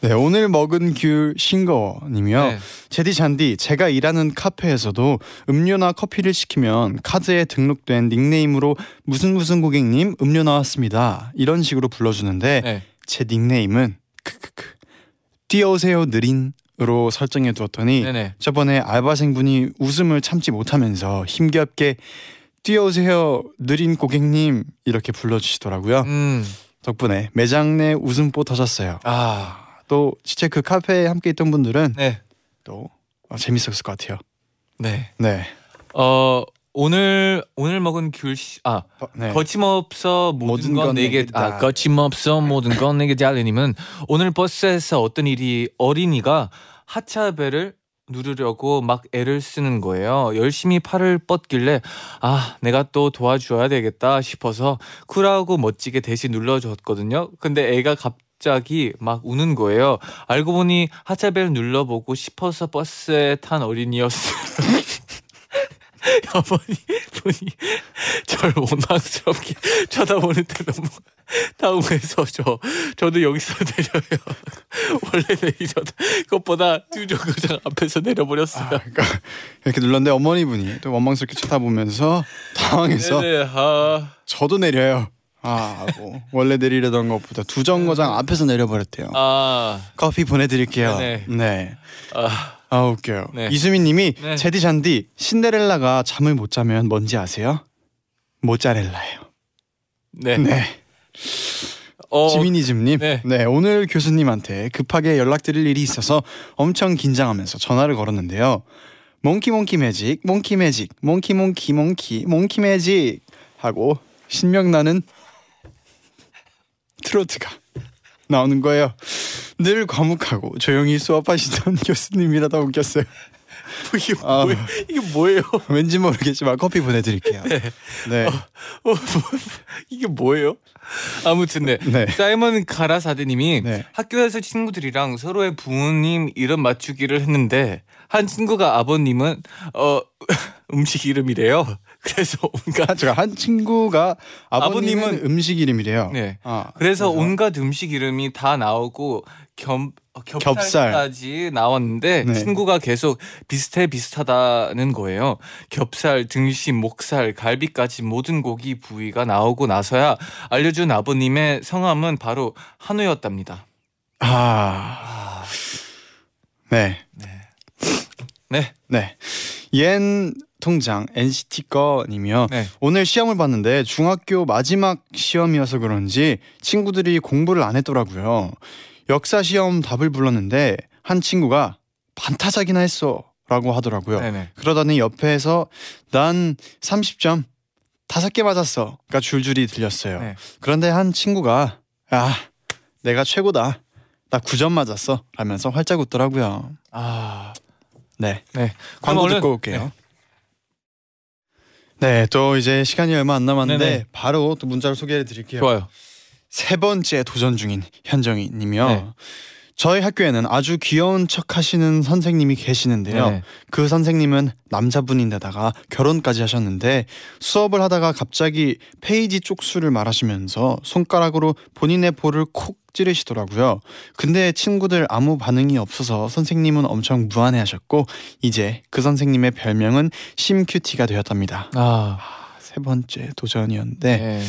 [SPEAKER 2] 네 오늘 먹은 귤 싱거님이요.
[SPEAKER 3] 네.
[SPEAKER 2] 제디 잔디 제가 일하는 카페에서도 음료나 커피를 시키면 카드에 등록된 닉네임으로 무슨 무슨 고객님 음료 나왔습니다 이런 식으로 불러주는데
[SPEAKER 3] 네.
[SPEAKER 2] 제 닉네임은 크크크 뛰어오세요 느린 으로 설정해 두었더니
[SPEAKER 3] 네네.
[SPEAKER 2] 저번에 알바생분이 웃음을 참지 못하면서 힘겹게 뛰어오세요 느린 고객님 이렇게 불러주시더라고요
[SPEAKER 3] 음.
[SPEAKER 2] 덕분에 매장 내 웃음보 터졌어요
[SPEAKER 3] 아.
[SPEAKER 2] 또 진짜 그 카페에 함께 있던 분들은
[SPEAKER 3] 네.
[SPEAKER 2] 또 어, 재밌었을 것 같아요
[SPEAKER 3] 네.
[SPEAKER 2] 네,
[SPEAKER 3] 어 오늘 오늘 먹은 귤아
[SPEAKER 2] 어, 네.
[SPEAKER 3] 거침없어 모든,
[SPEAKER 2] 모든 건건
[SPEAKER 3] 내게 아
[SPEAKER 2] 다.
[SPEAKER 3] 거침없어 모든 건 내게 달리님은 오늘 버스에서 어떤 일이 어린이가 하차벨을 누르려고 막 애를 쓰는 거예요. 열심히 팔을 뻗길래 아 내가 또 도와줘야 되겠다 싶어서 쿨하고 멋지게 대신 눌러줬거든요. 근데 애가 갑 자기 막 우는 거예요. 알고 보니 하차벨 눌러보고 싶어서 버스에 탄 어린이였어요. [LAUGHS] 어머니 분이 저를 원망스럽게 쳐다보는데 너무 당황해서 저 저도 여기서 내려요. [LAUGHS] 원래 내리던 것보다 두 정거장 앞에서 내려버렸어요.
[SPEAKER 2] 아, 그러니까 이렇게 눌렀는데 어머니 분이 또 원망스럽게 쳐다보면서 당황해서
[SPEAKER 3] 네네 아
[SPEAKER 2] 저도 내려요. 아, 뭐 원래 내리려던 것보다 두 정거장 앞에서 내려버렸대요.
[SPEAKER 3] 아,
[SPEAKER 2] 커피 보내드릴게요.
[SPEAKER 3] 네네.
[SPEAKER 2] 네.
[SPEAKER 3] 아,
[SPEAKER 2] 아 웃겨요.
[SPEAKER 3] 네.
[SPEAKER 2] 이수민님이
[SPEAKER 3] 네.
[SPEAKER 2] 제디 잔디 신데렐라가 잠을 못 자면 뭔지 아세요? 모짜렐라예요.
[SPEAKER 3] 네.
[SPEAKER 2] 네.
[SPEAKER 3] 어,
[SPEAKER 2] 지미니즘님.
[SPEAKER 3] 네.
[SPEAKER 2] 네. 오늘 교수님한테 급하게 연락드릴 일이 있어서 엄청 긴장하면서 전화를 걸었는데요. 몽키 몽키 매직, 몽키 매직, 몽키 몽키 몽키 몽키 매직 하고 신명나는 트로트가 나오는 거예요. 늘 과묵하고 조용히 수업하시던 [LAUGHS] 교수님이라다 웃겼어요.
[SPEAKER 3] 이게
[SPEAKER 2] 아.
[SPEAKER 3] 뭐예요? 이게 뭐예요?
[SPEAKER 2] 왠지 모르겠지만 커피 보내드릴게요. 네.
[SPEAKER 3] 어, 뭐, 이게 뭐예요? 아무튼 네.
[SPEAKER 2] 네.
[SPEAKER 3] 사이먼 가라사드님이
[SPEAKER 2] 네.
[SPEAKER 3] 학교에서 친구들이랑 서로의 부모님 이름 맞추기를 했는데 한 친구가 아버님은 어 [LAUGHS] 음식 이름이래요. 그래서 [LAUGHS] 온갖
[SPEAKER 2] 한, 제가 한 친구가 아버님은
[SPEAKER 3] 아버님은
[SPEAKER 2] 음식 이름이래요.
[SPEAKER 3] 네.
[SPEAKER 2] 아,
[SPEAKER 3] 그래서 온갖 음식 이름이 다 나오고 겸 어,
[SPEAKER 2] 겹살.
[SPEAKER 3] 겹살까지 나왔는데
[SPEAKER 2] 네.
[SPEAKER 3] 친구가 계속 비슷해 비슷하다는 거예요. 겹살, 등심, 목살, 갈비까지 모든 고기 부위가 나오고 나서야 알려준 아버님의 성함은 바로 한우였답니다.
[SPEAKER 2] 아, 네,
[SPEAKER 3] 네,
[SPEAKER 2] 네. 옌 통장 NCT 거님이요.
[SPEAKER 3] 네.
[SPEAKER 2] 오늘 시험을 봤는데 중학교 마지막 시험이어서 그런지 친구들이 공부를 안 했더라고요. 역사 시험 답을 불렀는데 한 친구가 반타작이나 했어라고 하더라고요.
[SPEAKER 3] 네네.
[SPEAKER 2] 그러더니 옆에서 난 30점 다섯 개 맞았어가 줄줄이 들렸어요.
[SPEAKER 3] 네.
[SPEAKER 2] 그런데 한 친구가 아 내가 최고다 나 9점 맞았어 라면서 활짝 웃더라고요.
[SPEAKER 3] 아,
[SPEAKER 2] 네
[SPEAKER 3] 네.
[SPEAKER 2] 광고 듣고 올게요. 네, 또 이제 시간이 얼마 안 남았는데
[SPEAKER 3] 네네.
[SPEAKER 2] 바로 또 문자를 소개해 드릴게요.
[SPEAKER 3] 좋아요.
[SPEAKER 2] 세 번째 도전 중인 현정이 님이요.
[SPEAKER 3] 네.
[SPEAKER 2] 저희 학교에는 아주 귀여운 척 하시는 선생님이 계시는데요.
[SPEAKER 3] 네.
[SPEAKER 2] 그 선생님은 남자분인데다가 결혼까지 하셨는데 수업을 하다가 갑자기 페이지 쪽수를 말하시면서 손가락으로 본인의 볼을 콕 찌르시더라고요. 근데 친구들 아무 반응이 없어서 선생님은 엄청 무안해하셨고 이제 그 선생님의 별명은 심큐티가 되었답니다.
[SPEAKER 3] 아,
[SPEAKER 2] 세 번째 도전이었는데
[SPEAKER 3] 네.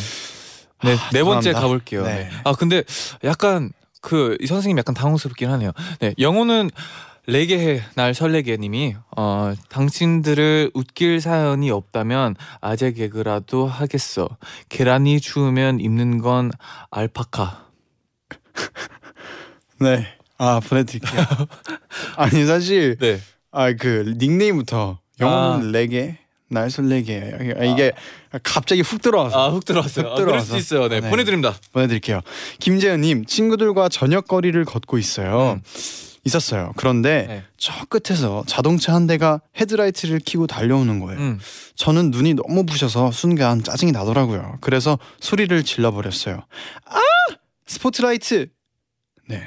[SPEAKER 3] 네,
[SPEAKER 2] 아,
[SPEAKER 3] 네 번째
[SPEAKER 2] 죄송합니다.
[SPEAKER 3] 가볼게요.
[SPEAKER 2] 네.
[SPEAKER 3] 네. 아, 근데 약간 그 이 선생님 약간 당황스럽긴 하네요. 네, 영어는 레게해 날 설레게님이 어 당신들을 웃길 사연이 없다면 아재 개그라도 하겠어. 계란이 추우면 입는 건 알파카. [LAUGHS]
[SPEAKER 2] 네. 아 보내드릴게요. [LAUGHS] 아니 사실
[SPEAKER 3] 네.
[SPEAKER 2] 아그 닉네임부터 영어는 레게 날 설레게 아, 이게 갑자기 훅 들어와서
[SPEAKER 3] 아훅 들어왔어요.
[SPEAKER 2] 훅
[SPEAKER 3] 아,
[SPEAKER 2] 들어와서.
[SPEAKER 3] 수도 있어요. 네,
[SPEAKER 2] 네.
[SPEAKER 3] 보내드립니다.
[SPEAKER 2] 보내드릴게요. 김재현님 친구들과 저녁 거리를 걷고 있어요.
[SPEAKER 3] 음.
[SPEAKER 2] 있었어요. 그런데
[SPEAKER 3] 네.
[SPEAKER 2] 저 끝에서 자동차 한 대가 헤드라이트를 켜고 달려오는 거예요.
[SPEAKER 3] 음.
[SPEAKER 2] 저는 눈이 너무 부셔서 순간 짜증이 나더라고요. 그래서 소리를 질러버렸어요. 아! 스포트라이트! 네.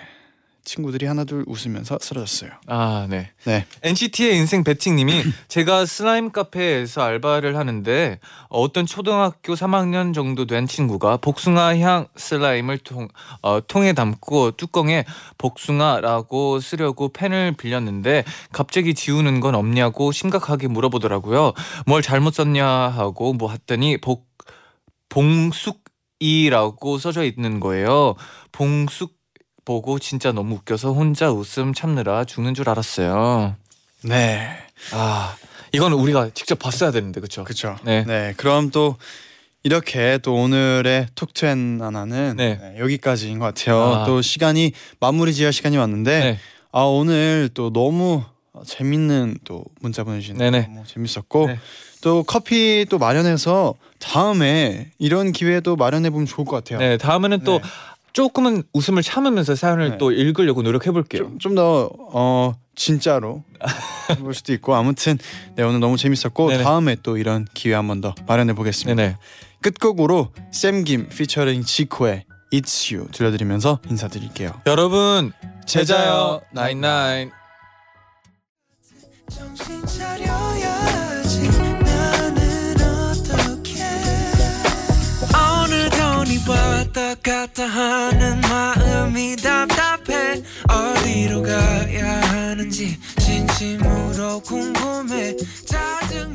[SPEAKER 2] 친구들이 하나둘 웃으면서 쓰러졌어요.
[SPEAKER 3] 아, 네.
[SPEAKER 2] 네.
[SPEAKER 3] NCT의 인생 배팅님이 [CLEARS THROAT] 제가 슬라임 카페에서 알바를 하는데 어떤 초등학교 3학년 정도 된 친구가 복숭아 향 슬라임을 통, 어, 통에 담고 뚜껑에 복숭아라고 쓰려고 펜을 빌렸는데 갑자기 지우는 건 없냐고 심각하게 물어보더라고요. 뭘 잘못 썼냐 하고 뭐 했더니 복 봉숙 이라고 써져 있는 거예요. 봉숙 보고 진짜 너무 웃겨서 혼자 웃음 참느라 죽는 줄 알았어요.
[SPEAKER 2] 네.
[SPEAKER 3] 아, 이건 우리가 직접 봤어야 되는데 그렇죠?
[SPEAKER 2] 그렇죠.
[SPEAKER 3] 네.
[SPEAKER 2] 네. 그럼 또 이렇게 또 오늘의 톡투엔 하나는
[SPEAKER 3] 네.
[SPEAKER 2] 네, 여기까지인 것 같아요.
[SPEAKER 3] 아.
[SPEAKER 2] 또 시간이 마무리 지을 시간이 왔는데
[SPEAKER 3] 네.
[SPEAKER 2] 아 오늘 또 너무 재밌는 또 문자 보내주신. 너무 재밌었고
[SPEAKER 3] 네.
[SPEAKER 2] 또 커피 또 마련해서 다음에 이런 기회도 마련해 보면 좋을 것 같아요.
[SPEAKER 3] 네, 다음에는 또
[SPEAKER 2] 네.
[SPEAKER 3] 조금은 웃음을 참으면서 사연을
[SPEAKER 2] 네.
[SPEAKER 3] 또 읽으려고 노력해 볼게요.
[SPEAKER 2] 좀더 어 진짜로 볼 수도 있고 아무튼 네 오늘 너무 재밌었고
[SPEAKER 3] 네네.
[SPEAKER 2] 다음에 또 이런 기회 한 번 더 마련해 보겠습니다.
[SPEAKER 3] 네네.
[SPEAKER 2] 끝곡으로 샘김 피처링 지코의 It's You 들려드리면서 인사드릴게요.
[SPEAKER 3] 여러분 제자요 나인나인.
[SPEAKER 4] 왔다 갔다 하는 마음이 답답해. 어디로 가야 하는지 진심으로 궁금해. 짜증